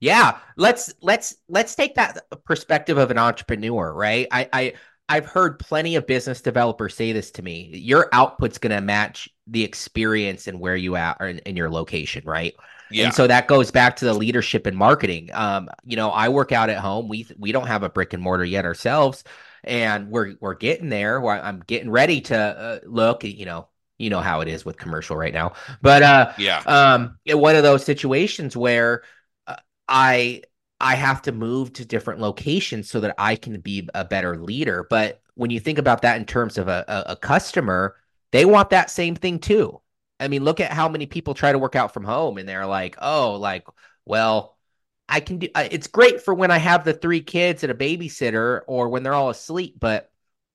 yeah let's let's let's take that perspective of an entrepreneur right i i i've heard plenty of business developers say this to me your output's going to match the experience and where you at in, in your location right yeah. And so that goes back to the leadership and marketing. Um, you know, I work out at home. We we don't have a brick and mortar yet ourselves, and we're we're getting there. I'm getting ready to uh, look. You know, you know how it is with commercial right now. But uh, yeah, um, one of those situations where uh, I I have to move to different locations so that I can be a better leader. But when you think about that in terms of a, a, a customer, they want that same thing too. I mean, look at how many people try to work out from home and they're like, oh, like, well, I can do it's great for when I have the three kids and a babysitter or when they're all asleep, but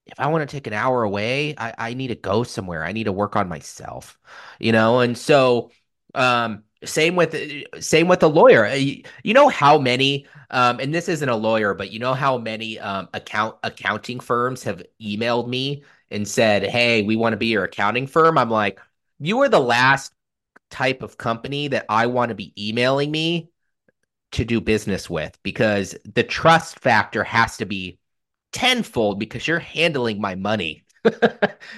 if I want to take an hour away, I, I need to go somewhere. I need to work on myself, you know? And so, um, same with same with a lawyer. Uh, you know how many um, and this isn't a lawyer, but you know how many um, account accounting firms have emailed me and said, "Hey, we want to be your accounting firm." I'm like, "You are the last type of company that I want to be emailing me to do business with because the trust factor has to be tenfold because you're handling my money. [laughs] so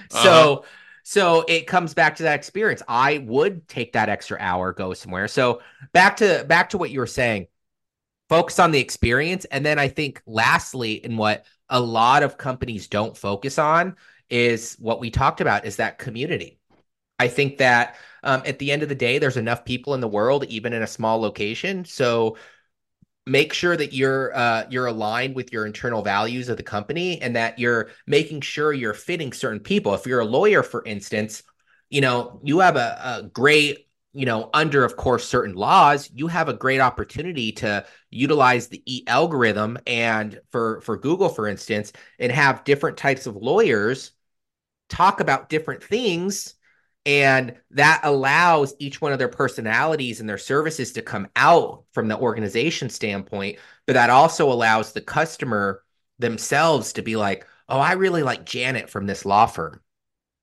uh-huh. so it comes back to that experience. I would take that extra hour, go somewhere. So back to back to what you were saying. Focus on the experience. And then I think lastly, in what a lot of companies don't focus on is what we talked about is that community. I think that um, at the end of the day, there's enough people in the world, even in a small location. So make sure that you're uh, you're aligned with your internal values of the company and that you're making sure you're fitting certain people. If you're a lawyer, for instance, you know you have a, a great you know under of course certain laws you have a great opportunity to utilize the e algorithm and for for google for instance and have different types of lawyers talk about different things and that allows each one of their personalities and their services to come out from the organization standpoint. But that also allows the customer themselves to be like, oh, I really like Janet from this law firm.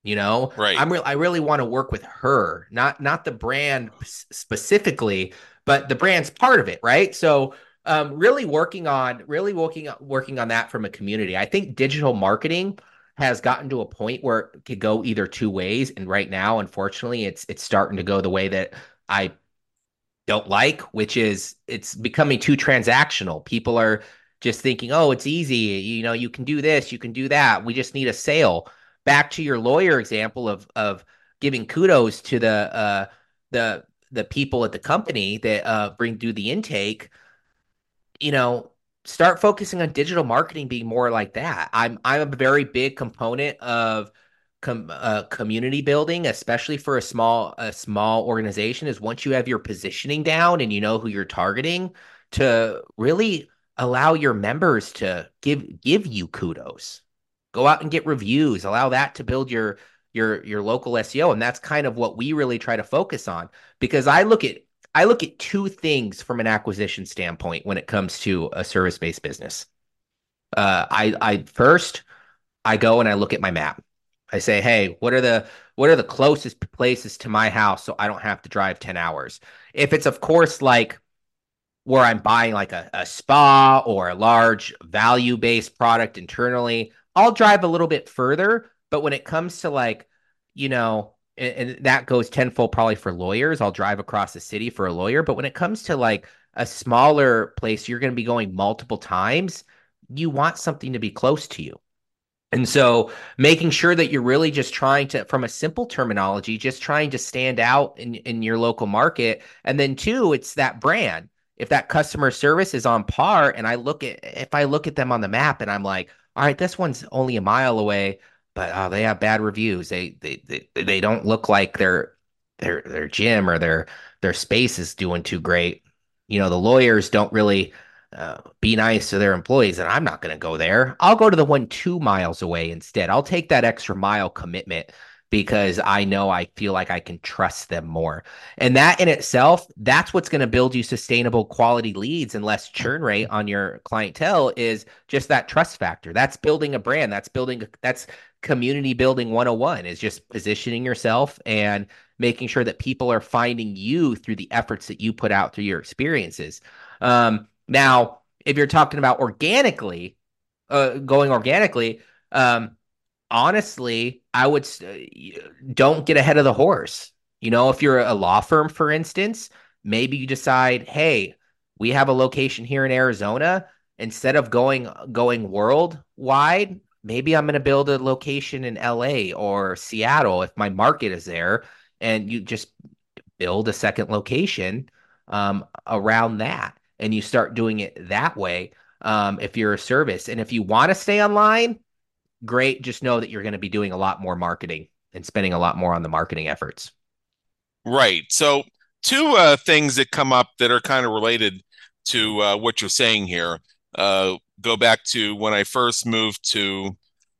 You know, right. I'm real. I really want to work with her, not not the brand specifically, but the brand's part of it, right? So um, really working on really working working on that from a community. I think digital marketing has gotten to a point where it could go either two ways, and right now, unfortunately, it's it's starting to go the way that I don't like, which is it's becoming too transactional. People are just thinking, oh, it's easy. You know, you can do this, you can do that. We just need a sale. Back to your lawyer example of of giving kudos to the uh, the the people at the company that uh, bring do the intake you know, start focusing on digital marketing being more like that. I'm I'm a very big component of com, uh, community building, especially for a small a small organization. Is once you have your positioning down and you know who you're targeting, to really allow your members to give give you kudos. Go out and get reviews. Allow that to build your your your local SEO, and that's kind of what we really try to focus on. Because I look at I look at two things from an acquisition standpoint when it comes to a service based business. Uh, I, I first, I go and I look at my map. I say, hey, what are the what are the closest places to my house so I don't have to drive 10 hours? If it's of course like where I'm buying like a, a spa or a large value based product internally, I'll drive a little bit further. But when it comes to like, you know, and, and that goes tenfold probably for lawyers. I'll drive across the city for a lawyer, but when it comes to like a smaller place, you're going to be going multiple times. You want something to be close to you. And so making sure that you're really just trying to, from a simple terminology, just trying to stand out in, in your local market. And then two, it's that brand. If that customer service is on par and I look at, if I look at them on the map and I'm like, all right, this one's only a mile away but uh, they have bad reviews. They, they they they don't look like their their their gym or their their space is doing too great. You know, the lawyers don't really uh, be nice to their employees, and I'm not going to go there. I'll go to the one two miles away instead. I'll take that extra mile commitment because I know I feel like I can trust them more. And that in itself, that's what's going to build you sustainable quality leads and less churn rate on your clientele is just that trust factor. That's building a brand. That's building that's community building 101 is just positioning yourself and making sure that people are finding you through the efforts that you put out through your experiences. Um, now, if you're talking about organically, uh, going organically, um, honestly, I would don't get ahead of the horse. You know, if you're a law firm, for instance, maybe you decide, hey, we have a location here in Arizona. Instead of going going worldwide, maybe I'm going to build a location in LA or Seattle if my market is there, and you just build a second location um, around that, and you start doing it that way. Um, if you're a service, and if you want to stay online, great. Just know that you're going to be doing a lot more marketing and spending a lot more on the marketing efforts. Right. So, two uh, things that come up that are kind of related to uh, what you're saying here uh, go back to when I first moved to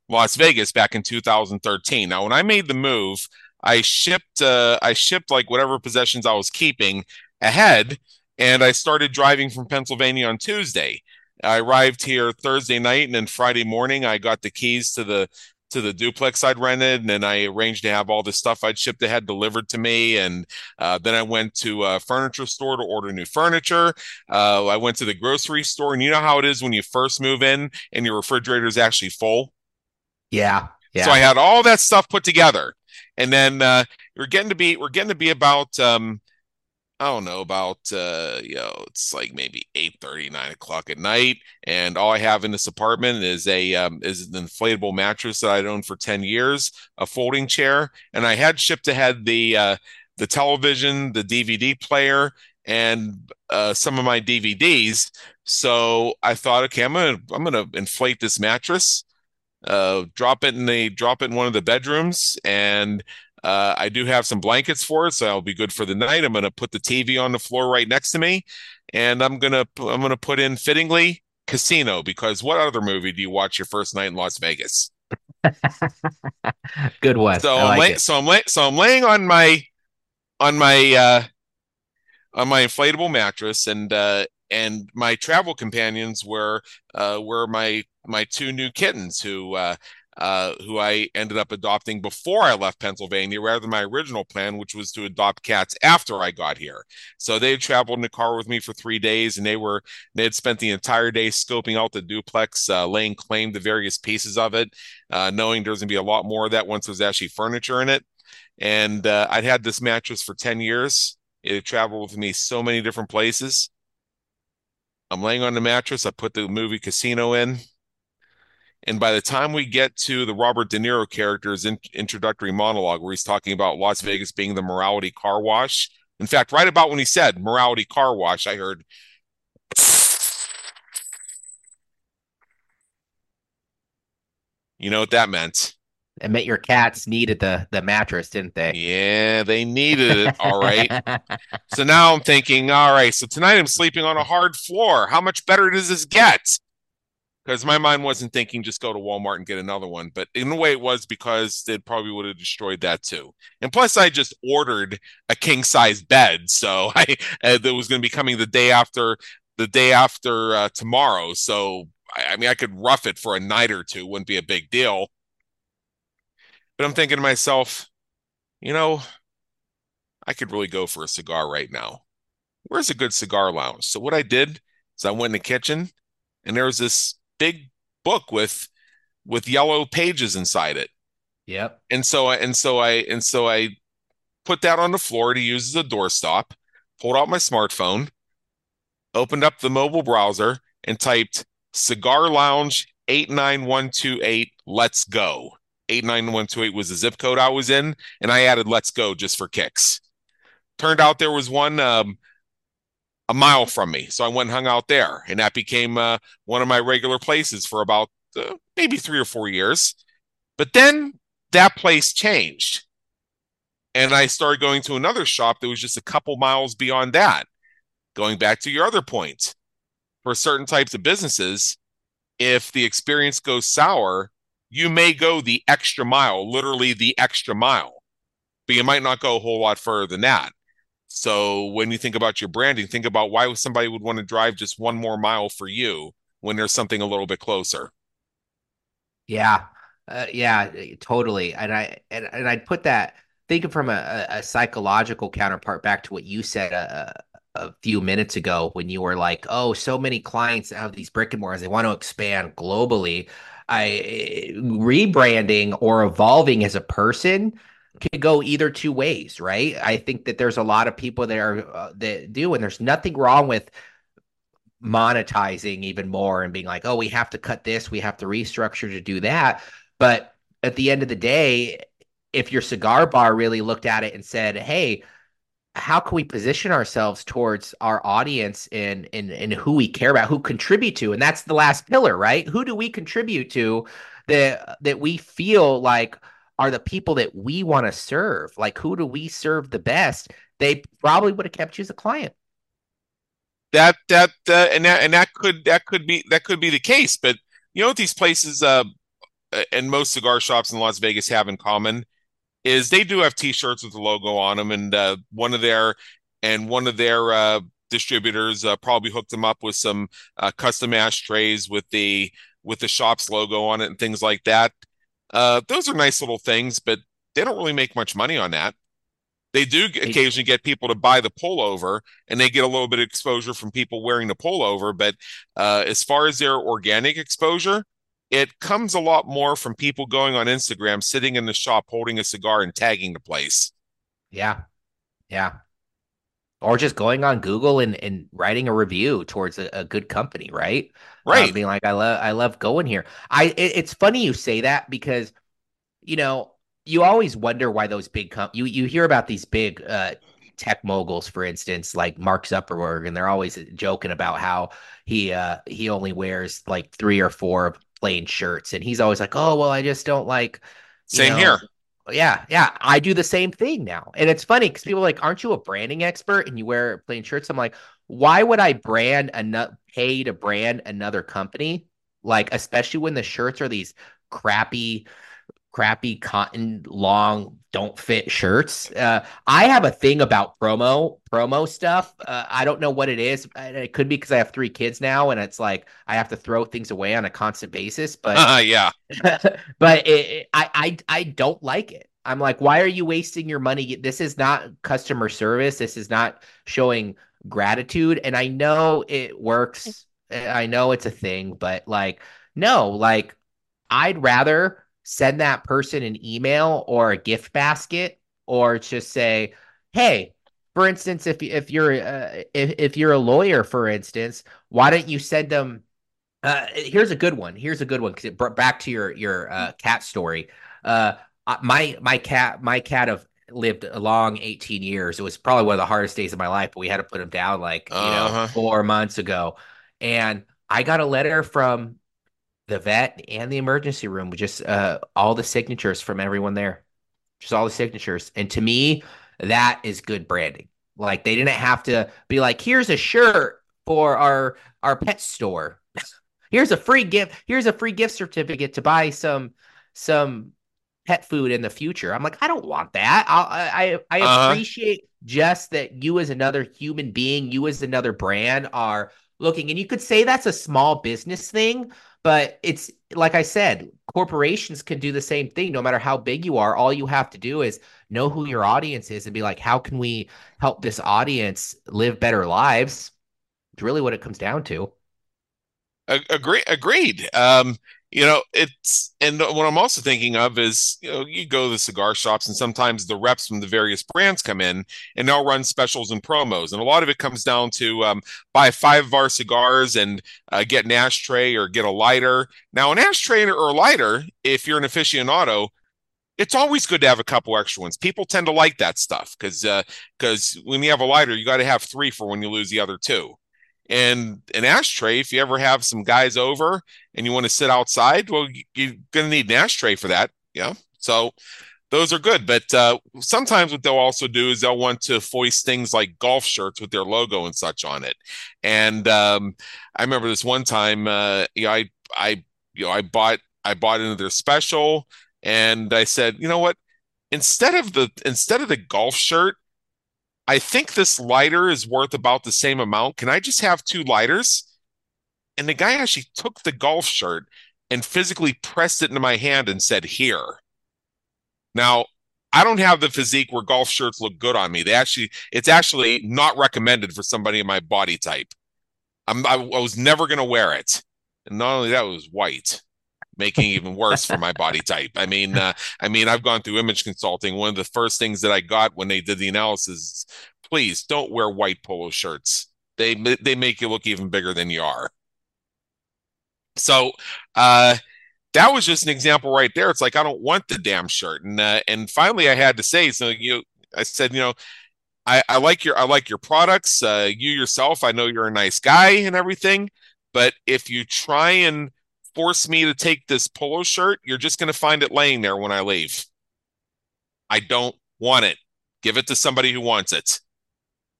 Las Vegas back in 2013. Now, when I made the move, I shipped uh, I shipped like whatever possessions I was keeping ahead, and I started driving from Pennsylvania on Tuesday. I arrived here Thursday night, and then Friday morning I got the keys to the to the duplex I'd rented, and then I arranged to have all the stuff I'd shipped ahead delivered to me. And uh, then I went to a furniture store to order new furniture. Uh, I went to the grocery store, and you know how it is when you first move in and your refrigerator is actually full. Yeah, yeah. So I had all that stuff put together, and then uh, we're getting to be we're getting to be about um, I don't know about uh you know it's like maybe 8 30 9 o'clock at night and all I have in this apartment is a um, is an inflatable mattress that I'd owned for 10 years a folding chair and I had shipped ahead the uh the television the DVD player and uh, some of my DVDs so I thought okay I'm gonna I'm gonna inflate this mattress uh drop it in the drop it in one of the bedrooms and uh, I do have some blankets for it, so I'll be good for the night. I'm going to put the TV on the floor right next to me, and I'm gonna I'm gonna put in fittingly Casino because what other movie do you watch your first night in Las Vegas? [laughs] good one. So I'm lay- so I'm lay- so I'm laying on my on my uh, on my inflatable mattress, and uh, and my travel companions were uh, were my my two new kittens who uh, who I ended up adopting before I left Pennsylvania, rather than my original plan, which was to adopt cats after I got here. So they traveled in the car with me for three days, and they were they had spent the entire day scoping out the duplex, uh, laying claim to various pieces of it, uh, knowing there's going to be a lot more of that once there's actually furniture in it. And uh, I'd had this mattress for ten years. It traveled with me so many different places. I'm laying on the mattress. I put the movie Casino in. And by the time we get to the Robert De Niro character's in- introductory monologue, where he's talking about Las Vegas being the morality car wash, in fact, right about when he said morality car wash, I heard. You know what that meant? It meant your cats needed the the mattress, didn't they? Yeah, they needed it. [laughs] All right. so now I'm thinking, all right, so tonight I'm sleeping on a hard floor. How much better does this get? Because my mind wasn't thinking just go to Walmart and get another one, but in a way it was because it probably would have destroyed that too. And plus, I just ordered a king size bed, so [laughs] I uh, that was going to be coming the day after the day after uh, tomorrow. So I, I mean, I could rough it for a night or two, wouldn't be a big deal. But I'm thinking to myself, you know, I could really go for a cigar right now. Where's a good cigar lounge? So what I did is I went in the kitchen and there was this big book with with yellow pages inside it. Yep. And so I and so I and so I put that on the floor to use as a doorstop, pulled out my smartphone, opened up the mobile browser, and typed cigar lounge 89128 let's go 89128 was the zip code i was in and i added let's go just for kicks turned out there was one um, a mile from me. So I went and hung out there, and that became uh, one of my regular places for about uh, maybe three or four years. But then that place changed, and I started going to another shop that was just a couple miles beyond that. Going back to your other point, for certain types of businesses, if the experience goes sour, you may go the extra mile, literally the extra mile, but you might not go a whole lot further than that. So when you think about your branding, think about why somebody would want to drive just one more mile for you when there's something a little bit closer. Yeah, uh, yeah, totally. And I and, and I'd put that thinking from a, a psychological counterpart back to what you said a, a few minutes ago when you were like, "Oh, so many clients have these brick and mortars; they want to expand globally." I eh, rebranding or evolving as a person can go either two ways, right? I think that there's a lot of people there uh, that do, and there's nothing wrong with monetizing even more and being like, oh, we have to cut this, we have to restructure to do that. But at the end of the day, if your cigar bar really looked at it and said, hey, how can we position ourselves towards our audience and and and who we care about, who contribute to, and that's the last pillar, right? Who do we contribute to that that we feel like are the people that we want to serve. Like, who do we serve the best? They probably would have kept you as a client. That that uh, and that and that could that could be that could be the case. But you know what these places uh, and most cigar shops in Las Vegas have in common is they do have T-shirts with the logo on them, and uh, one of their and one of their uh, distributors uh, probably hooked them up with some uh, custom ashtrays with the with the shop's logo on it and things like that. Uh, those are nice little things, but they don't really make much money on that. They do occasionally get people to buy the pullover, and they get a little bit of exposure from people wearing the pullover. But uh, as far as their organic exposure, it comes a lot more from people going on Instagram, sitting in the shop, holding a cigar, and tagging the place. Yeah, yeah, or just going on Google and, and writing a review towards a, a good company, right? Right. Uh, being like, I love I love going here. I it, it's funny you say that because you know you always wonder why those big com- you you hear about these big uh, tech moguls, for instance, like Mark Zuckerberg, and they're always joking about how he uh he only wears like three or four plain shirts, and he's always like, oh well, I just don't like. Same know, here yeah, yeah. I do the same thing now. And it's funny because people are like, aren't you a branding expert and you wear plain shirts? I'm like, why would I brand another pay to brand another company? Like, especially when the shirts are these crappy crappy cotton long don't fit shirts. Uh, I have a thing about promo promo stuff. Uh, I don't know what it is. It could be because I have three kids now, and it's like I have to throw things away on a constant basis. But uh, [laughs] yeah, [laughs] but it, it, I I I don't like it. I'm like, why are you wasting your money? This is not customer service. This is not showing gratitude. And I know it works. I know it's a thing, but like, no, like I'd rather send that person an email or a gift basket or just say, hey, for instance, if if you're uh, if if you're a lawyer, for instance, why don't you send them? Uh, here's a good one. Here's a good one because it brought back to your your uh, cat story. Uh, my my cat my cat of lived a long 18 years. It was probably one of the hardest days of my life, but we had to put him down like you uh-huh. know four months ago, and I got a letter from the vet and the emergency room with just uh, all the signatures from everyone there, just all the signatures. And to me, that is good branding. Like they didn't have to be like, here's a shirt for our our pet store. [laughs] here's a free gift. Here's a free gift certificate to buy some some pet food in the future. I'm like, I don't want that. I I I uh-huh. appreciate just that you as another human being, you as another brand are looking, and you could say that's a small business thing, but it's like I said, corporations can do the same thing no matter how big you are. All you have to do is know who your audience is and be like, how can we help this audience live better lives? It's really what it comes down to. Agree, agreed. Um, you know it's and what i'm also thinking of is you know you go to the cigar shops and sometimes the reps from the various brands come in and they'll run specials and promos. And a lot of it comes down to um, buy five of our cigars and uh, get an ashtray or get a lighter. Now an ashtray or a lighter if you're an aficionado it's always good to have a couple extra ones. People tend to like that stuff because because uh, when you have a lighter, you got to have three for when you lose the other two and an ashtray if you ever have some guys over and you want to sit outside well you're going to need an ashtray for that yeah so those are good but uh, sometimes what they'll also do is they'll want to foist things like golf shirts with their logo and such on it. And um, i remember this one time uh, you know, i i you know i bought i bought into their special and i said you know what? Instead of the instead of the golf shirt I think this lighter is worth about the same amount. Can I just have two lighters? And the guy actually took the golf shirt and physically pressed it into my hand and said, Here. Now, I don't have the physique where golf shirts look good on me. They actually, it's actually not recommended for somebody in my body type. I'm, I, I was never going to wear it. And not only that, it was white making even worse for my body [laughs] type. I mean, uh, I mean, I've gone through image consulting. One of the first things that I got when they did the analysis, please don't wear white polo shirts. They they make you look even bigger than you are. So, uh, that was just an example right there. It's like I don't want the damn shirt, and uh, and finally I had to say, so you, I said, you know. I, I like your I like your products. Uh, you yourself, I know you're a nice guy and everything, but if you try and force me to take this polo shirt, you're just going to find it laying there when I leave. I don't want it. Give it to somebody who wants it.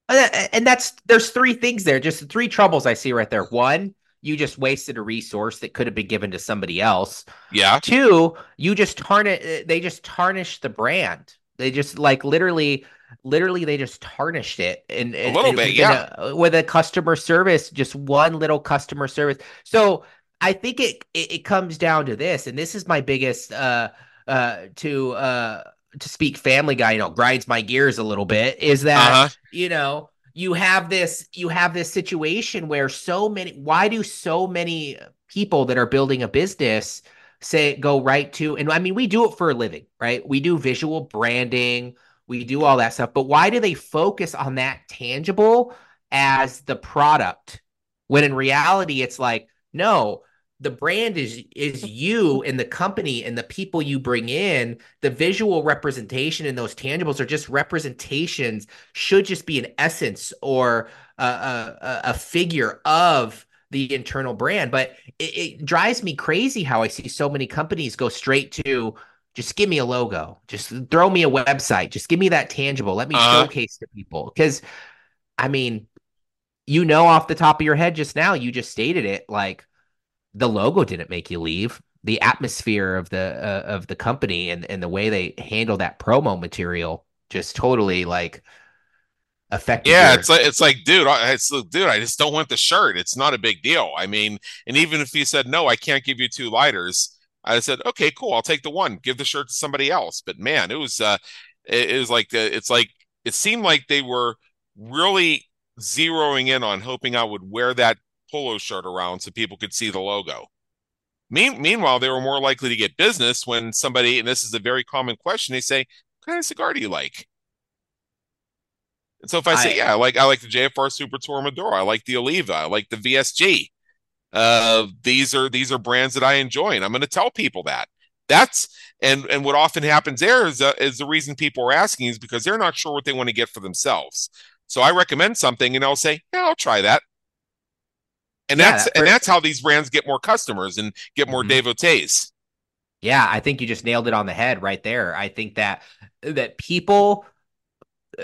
Uh, and that's there's three things there, just three troubles I see right there. One, you just wasted a resource that could have been given to somebody else. Yeah. Two, you just tarnish they just tarnished the brand. They just like literally literally they just tarnished it and, and a little bit, yeah. A, with a customer service, just one little customer service. So I think it, it, it comes down to this, and this is my biggest uh uh to uh to speak Family Guy, you know, grinds my gears a little bit. Is that uh-huh. you know you have this you have this situation where so many why do so many people that are building a business say go right to and I mean we do it for a living, right? We do visual branding, we do all that stuff, but why do they focus on that tangible as the product when in reality it's like no, the brand is is you and the company and the people you bring in. The visual representation and those tangibles are just representations should just be an essence or a, a, a figure of the internal brand. But it, it, drives me crazy how i see so many companies go straight to just give me a logo. Just throw me a website. Just give me that tangible. Let me uh-huh. showcase to people. Because i mean you know off the top of your head just now you just stated it like the logo didn't make you leave the atmosphere of the uh, of the company and and the way they handle that promo material just totally like affected. Yeah, your- it's like it's like, dude, I, it's dude, I just don't want the shirt. It's not a big deal. I mean, and even if you said no, I can't give you two lighters. I said, okay, cool, I'll take the one. Give the shirt to somebody else. But man, it was uh, it, it was like uh, it's like it seemed like they were really zeroing in on hoping I would wear that polo shirt around so people could see the logo. Mean, meanwhile, they were more likely to get business when somebody, and this is a very common question, they say, "What kind of cigar do you like?" And so if I say, I- "Yeah, I like I like the JFR Super Tour Maduro, I like the Oliva, I like the VSG," uh, these are these are brands that I enjoy, and I'm going to tell people that. That's and and what often happens there is uh, is the reason people are asking is because they're not sure what they want to get for themselves. So I recommend something, and I'll say, "Yeah, I'll try that." And Yeah, that's that- and that's how these brands get more customers and get more Mhm. devotees. Yeah, I think you just nailed it on the head right there. I think that that people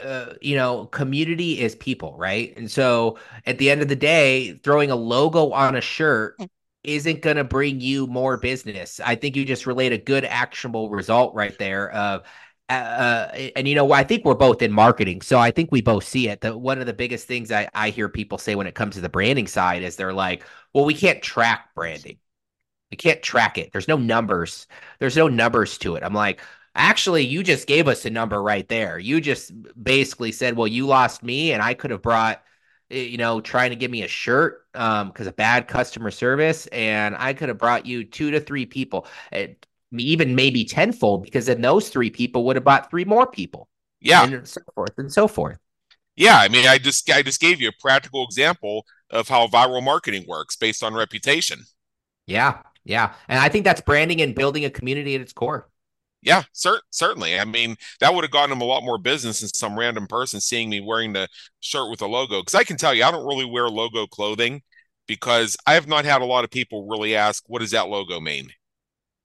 uh, you know, community is people, right? And so at the end of the day, throwing a logo on a shirt isn't going to bring you more business. I think you just relate a good actionable result right there of uh, uh, and you know, I think we're both in marketing, so I think we both see it. One of the biggest things I, I hear people say when it comes to the branding side is they're like, "Well, we can't track branding. We can't track it. There's no numbers. There's no numbers to it." I'm like, actually, you just gave us a number right there. You just basically said, "Well, you lost me, and I could have brought." eh, You know, trying to give me a shirt um because of bad customer service, and I could have brought you two to three people. It, even maybe tenfold because then those three people would have bought three more people Yeah, and so forth and so forth. yeah. I mean, I just I just gave you a practical example of how viral marketing works based on reputation. Yeah, yeah. And I think that's branding and building a community at its core. Yeah, cer- certainly. I mean, that would have gotten him a lot more business than some random person seeing me wearing the shirt with a logo. Because I can tell you, I don't really wear logo clothing because I have not had a lot of people really ask, "What does that logo mean?"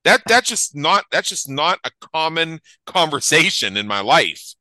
That that's just not that's just not a common conversation in my life.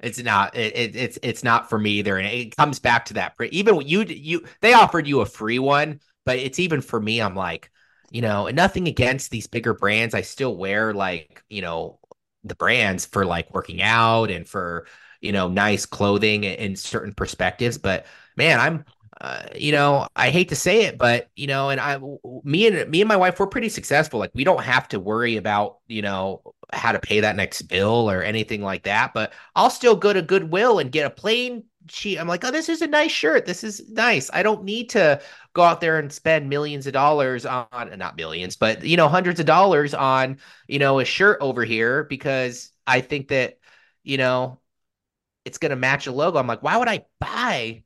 It's not it, it, it's it's not for me either. And it comes back to that. Even you you they offered you a free one, but it's even for me, I'm like, you know, nothing against these bigger brands. I still wear like, you know, the brands for like working out and for, you know, nice clothing and certain perspectives. But man, I'm uh, you know, I hate to say it, but you know, and I, me and me and my wife, we're pretty successful. Like we don't have to worry about, you know, how to pay that next bill or anything like that. But I'll still go to Goodwill and get a plain sheet. I'm like, oh, this is a nice shirt. This is nice. I don't need to go out there and spend millions of dollars on, not millions, but you know, hundreds of dollars on, you know, a shirt over here because I think that, you know, it's gonna match a logo. I'm like, why would I buy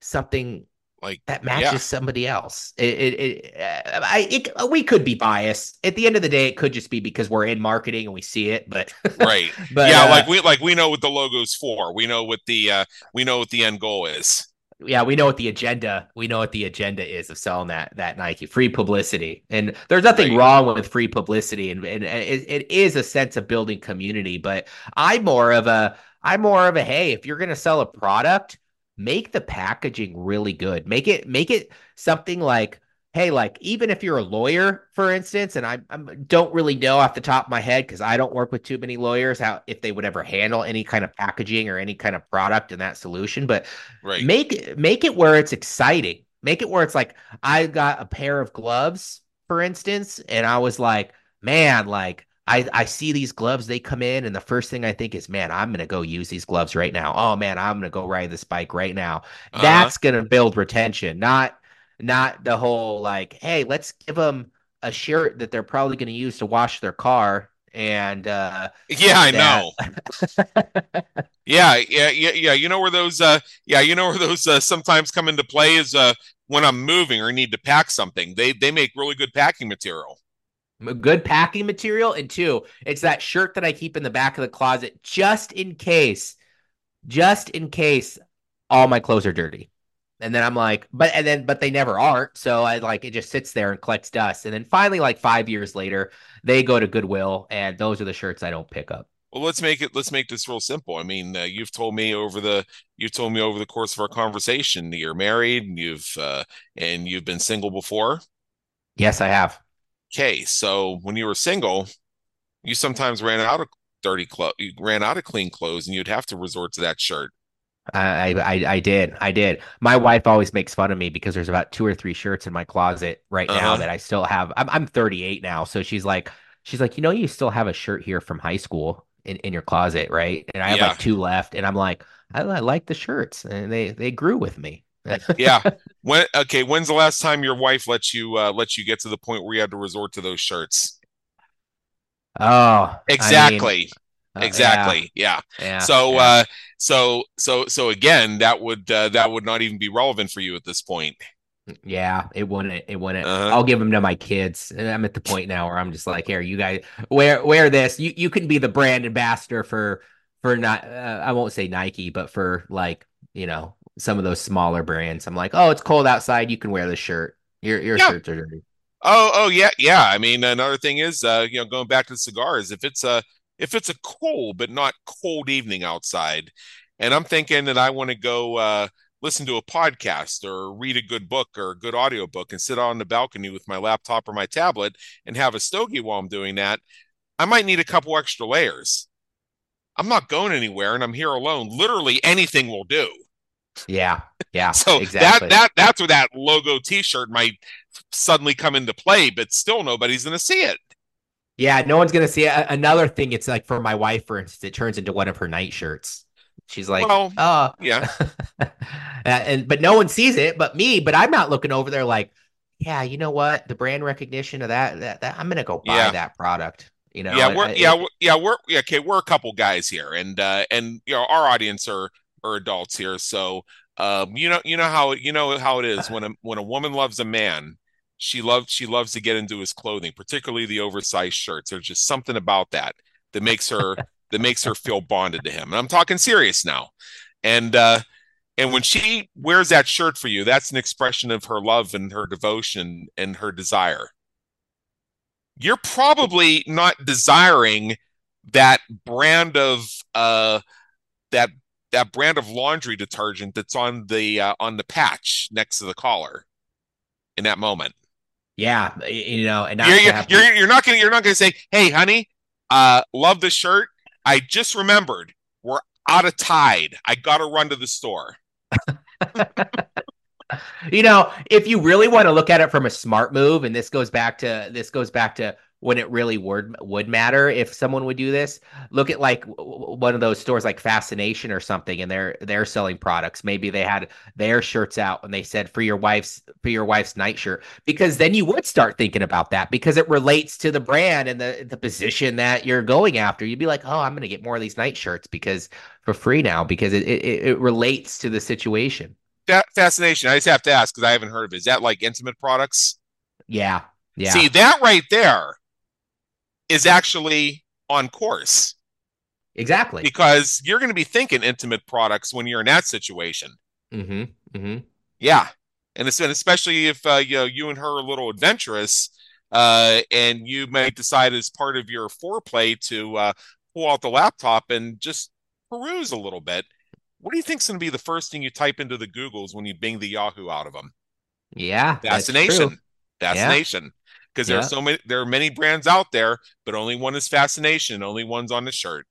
something Like that matches yeah. somebody else. It, it, it, uh, I, it, we could be biased. At the end of the day, it could just be because we're in marketing and we see it. But [laughs] right, but yeah, uh, like we like we know what the logo's for. We know what the uh we know what the end goal is. yeah, we know what the agenda. We know what the agenda is of selling that that Nike free publicity, and there's nothing Right. wrong with free publicity, and, and it, it is a sense of building community. But I'm more of a I'm more of a hey, if you're gonna sell a product, make the packaging really good. Make it make it something like hey, like even if you're a lawyer, for instance, and I, I don't really know off the top of my head because I don't work with too many lawyers how if they would ever handle any kind of packaging or any kind of product in that solution, but Right. make make it where it's exciting. Make it where it's like I got a pair of gloves, for instance, and I was like, man, like I I see these gloves, they come in, and the first thing I think is, man, I'm gonna go use these gloves right now. Oh man, I'm gonna go ride this bike right now. Uh-huh. That's gonna build retention, not not the whole like, hey, let's give them a shirt that they're probably gonna use to wash their car and uh Yeah, I that- know. Yeah, yeah, yeah, yeah. You know where those uh yeah, you know where those uh, sometimes come into play is uh when I'm moving or need to pack something. They they make really good packing material. Good packing material and two it's that shirt that i keep in the back of the closet just in case just in case all my clothes are dirty. And then i'm like but and then but they never aren't so i like it just sits there and collects dust. And then finally like five years later they go to goodwill and those are the shirts i don't pick up. Well, let's make it let's make this real simple. I mean, uh, you've told me over the you've told me over the course of our conversation that you're married and you've uh and you've been single before. yes i have Okay, so when you were single, you sometimes ran out of dirty clothes, you ran out of clean clothes, and you'd have to resort to that shirt. I, I I did I did. My wife always makes fun of me because there's about two or three shirts in my closet right now Uh-huh. that I still have. I'm I'm 38 now, so she's like she's like, you know, you still have a shirt here from high school in, in your closet, right? And I have Yeah. like two left, and I'm like, I, I like the shirts, and they they grew with me. [laughs] Yeah. [laughs] When okay, when's the last time your wife let you uh, let you get to the point where you had to resort to those shirts? Oh, I mean, Exactly. uh, exactly. Yeah. Yeah. yeah, so yeah. uh so so so again, that would uh, that would not even be relevant for you at this point. Yeah, it wouldn't. It wouldn't. Uh-huh. I'll give them to my kids. I'm at the point now where I'm just like, here, you guys wear wear this. You you can be the brand ambassador for for not. Uh, I won't say Nike, but for like you know some of those smaller brands. I'm like, oh, it's cold outside. You can wear this shirt. Your your Yeah. shirts are dirty. Oh, oh yeah, yeah. I mean, another thing is, uh, you know, going back to cigars, if it's a if it's a cold but not cold evening outside, and I'm thinking that I want to go uh, listen to a podcast or read a good book or a good audiobook and sit on the balcony with my laptop or my tablet and have a stogie while I'm doing that, I might need a couple extra layers. I'm not going anywhere and I'm here alone. Literally anything will do. Yeah, yeah. So exactly. that that that's where that logo T-shirt might suddenly come into play, but still nobody's going to see it. Yeah, no one's gonna see it. Another thing, it's like for my wife, for instance, it turns into one of her night shirts. She's like, Well, oh, yeah. [laughs] Uh, and but no one sees it but me. But I'm not looking over there like, yeah, you know what? The brand recognition of that, that, that I'm gonna go buy Yeah. that product. You know, yeah, we're I- yeah, it- yeah, we're yeah, okay, we're a couple guys here and uh and you know, our audience are are adults here, so um you know you know how you know how it is when a when a woman loves a man, she loves she loves to get into his clothing, particularly the oversized shirts. There's just something about that that makes her [laughs] that makes her feel bonded to him. And I'm talking serious now. And uh and when she wears that shirt for you, that's an expression of her love and her devotion and her desire. You're probably not desiring that brand of uh that that brand of laundry detergent that's on the uh, on the patch next to the collar in that moment. yeah, you know, and You're, you're, you're, you're not gonna you're not gonna say, "Hey, honey, uh, love this shirt. I just remembered we're out of Tide. I gotta run to the store." [laughs] you know, if you really want to look at it from a smart move, and this goes back to this goes back to when it really would would matter if someone would do this. Look at like one of those stores like Fascination or something, and they're they're selling products. Maybe they had their shirts out and they said for your wife's for your wife's night shirt, because then you would start thinking about that because it relates to the brand and the the position that you're going after. You'd be like, oh, I'm going to get more of these night shirts because for free now because it it, it relates to the situation. That fascination. I just have to ask because I haven't heard of it. Is that like intimate products? Yeah. Yeah. See, that right there is actually on course exactly. because you're going to be thinking intimate products when you're in that situation. Mm-hmm. Mm-hmm. Yeah, and it's and especially if uh, you know you and her are a little adventurous, uh, and you may decide as part of your foreplay to uh, pull out the laptop and just peruse a little bit. What do you think's going to be the first thing you type into the Googles when you bing the Yahoo out of them? Yeah. that's true. Because there are so many, there are many brands out there, but only one is fascination. Only one's on the shirt.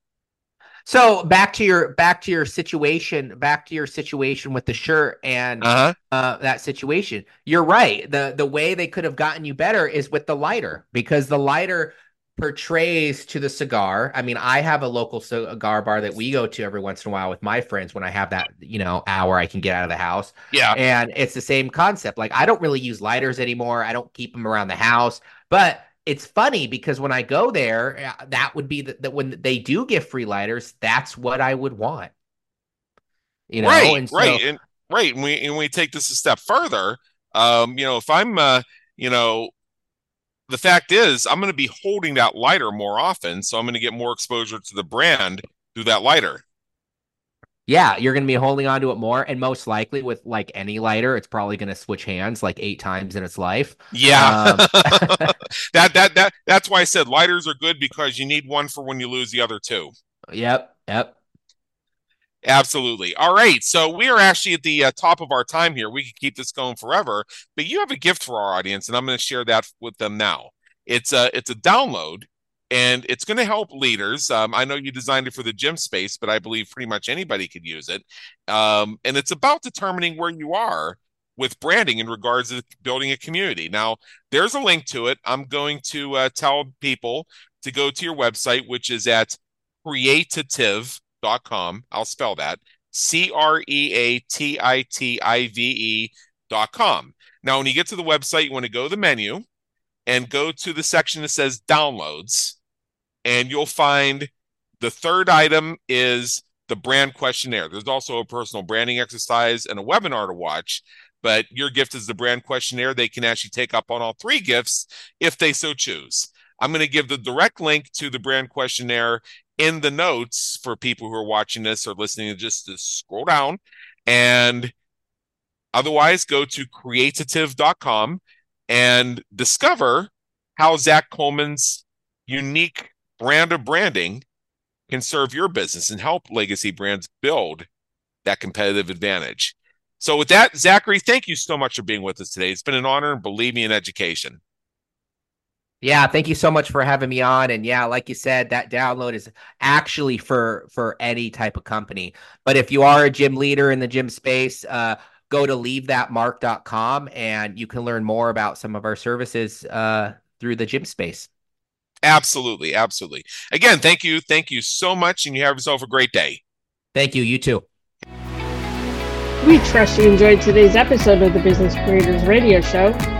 So back to your back to your situation, back to your situation with the shirt and Uh huh. uh, that situation. You're right. The the way they could have gotten you better is with the lighter because the lighter portrays to the cigar. I mean, I have a local cigar bar that we go to every once in a while with my friends when I have that, you know, hour I can get out of the house. Yeah. And it's the same concept. Like I don't really use lighters anymore. I don't keep them around the house, but it's funny because when I go there, uh, that would be that when they do give free lighters, that's what I would want. You know, right, and so, right, and right. And we and we take this a step further. Um, you know, if I'm, uh, you know, the fact is, I'm going to be holding that lighter more often, so I'm going to get more exposure to the brand through that lighter. Yeah, you're going to be holding on to it more, and most likely with like any lighter, it's probably going to switch hands like eight times in its life. Yeah, Um, [laughs] that that that that's why I said lighters are good because you need one for when you lose the other two. Yep, yep. Absolutely. All right. So we are actually at the uh, top of our time here. We could keep this going forever, but you have a gift for our audience, and I'm going to share that with them now. It's a it's a download and it's going to help leaders. Um, I know you designed it for the gym space, but I believe pretty much anybody could use it. Um, and it's about determining where you are with branding in regards to building a community. Now, there's a link to it. I'm going to uh, tell people to go to your website, which is at creatitive.com. I'll spell that C R E A T I T I V E dot com. Now, when you get to the website, you want to go to the menu and go to the section that says downloads, and you'll find the third item is the brand questionnaire. There's also a personal branding exercise and a webinar to watch, but your gift is the brand questionnaire. They can actually take up on all three gifts if they so choose. I'm going to give the direct link to the brand questionnaire in the notes for people who are watching this or listening. Just to scroll down and otherwise go to creatitive.com and discover how Zach Colman's unique brand of branding can serve your business and help legacy brands build that competitive advantage. So, with that, Zachary, thank you so much for being with us today. It's been an honor and believe me in education. Yeah, thank you so much for having me on. And yeah, like you said, that download is actually for for any type of company. But if you are a gym leader in the gym space, uh, go to leavethatmark.com and you can learn more about some of our services uh, through the gym space. Absolutely, absolutely. Again, thank you, thank you so much, and you have yourself a great day. Thank you. You too. We trust you enjoyed today's episode of the Business Creators Radio Show.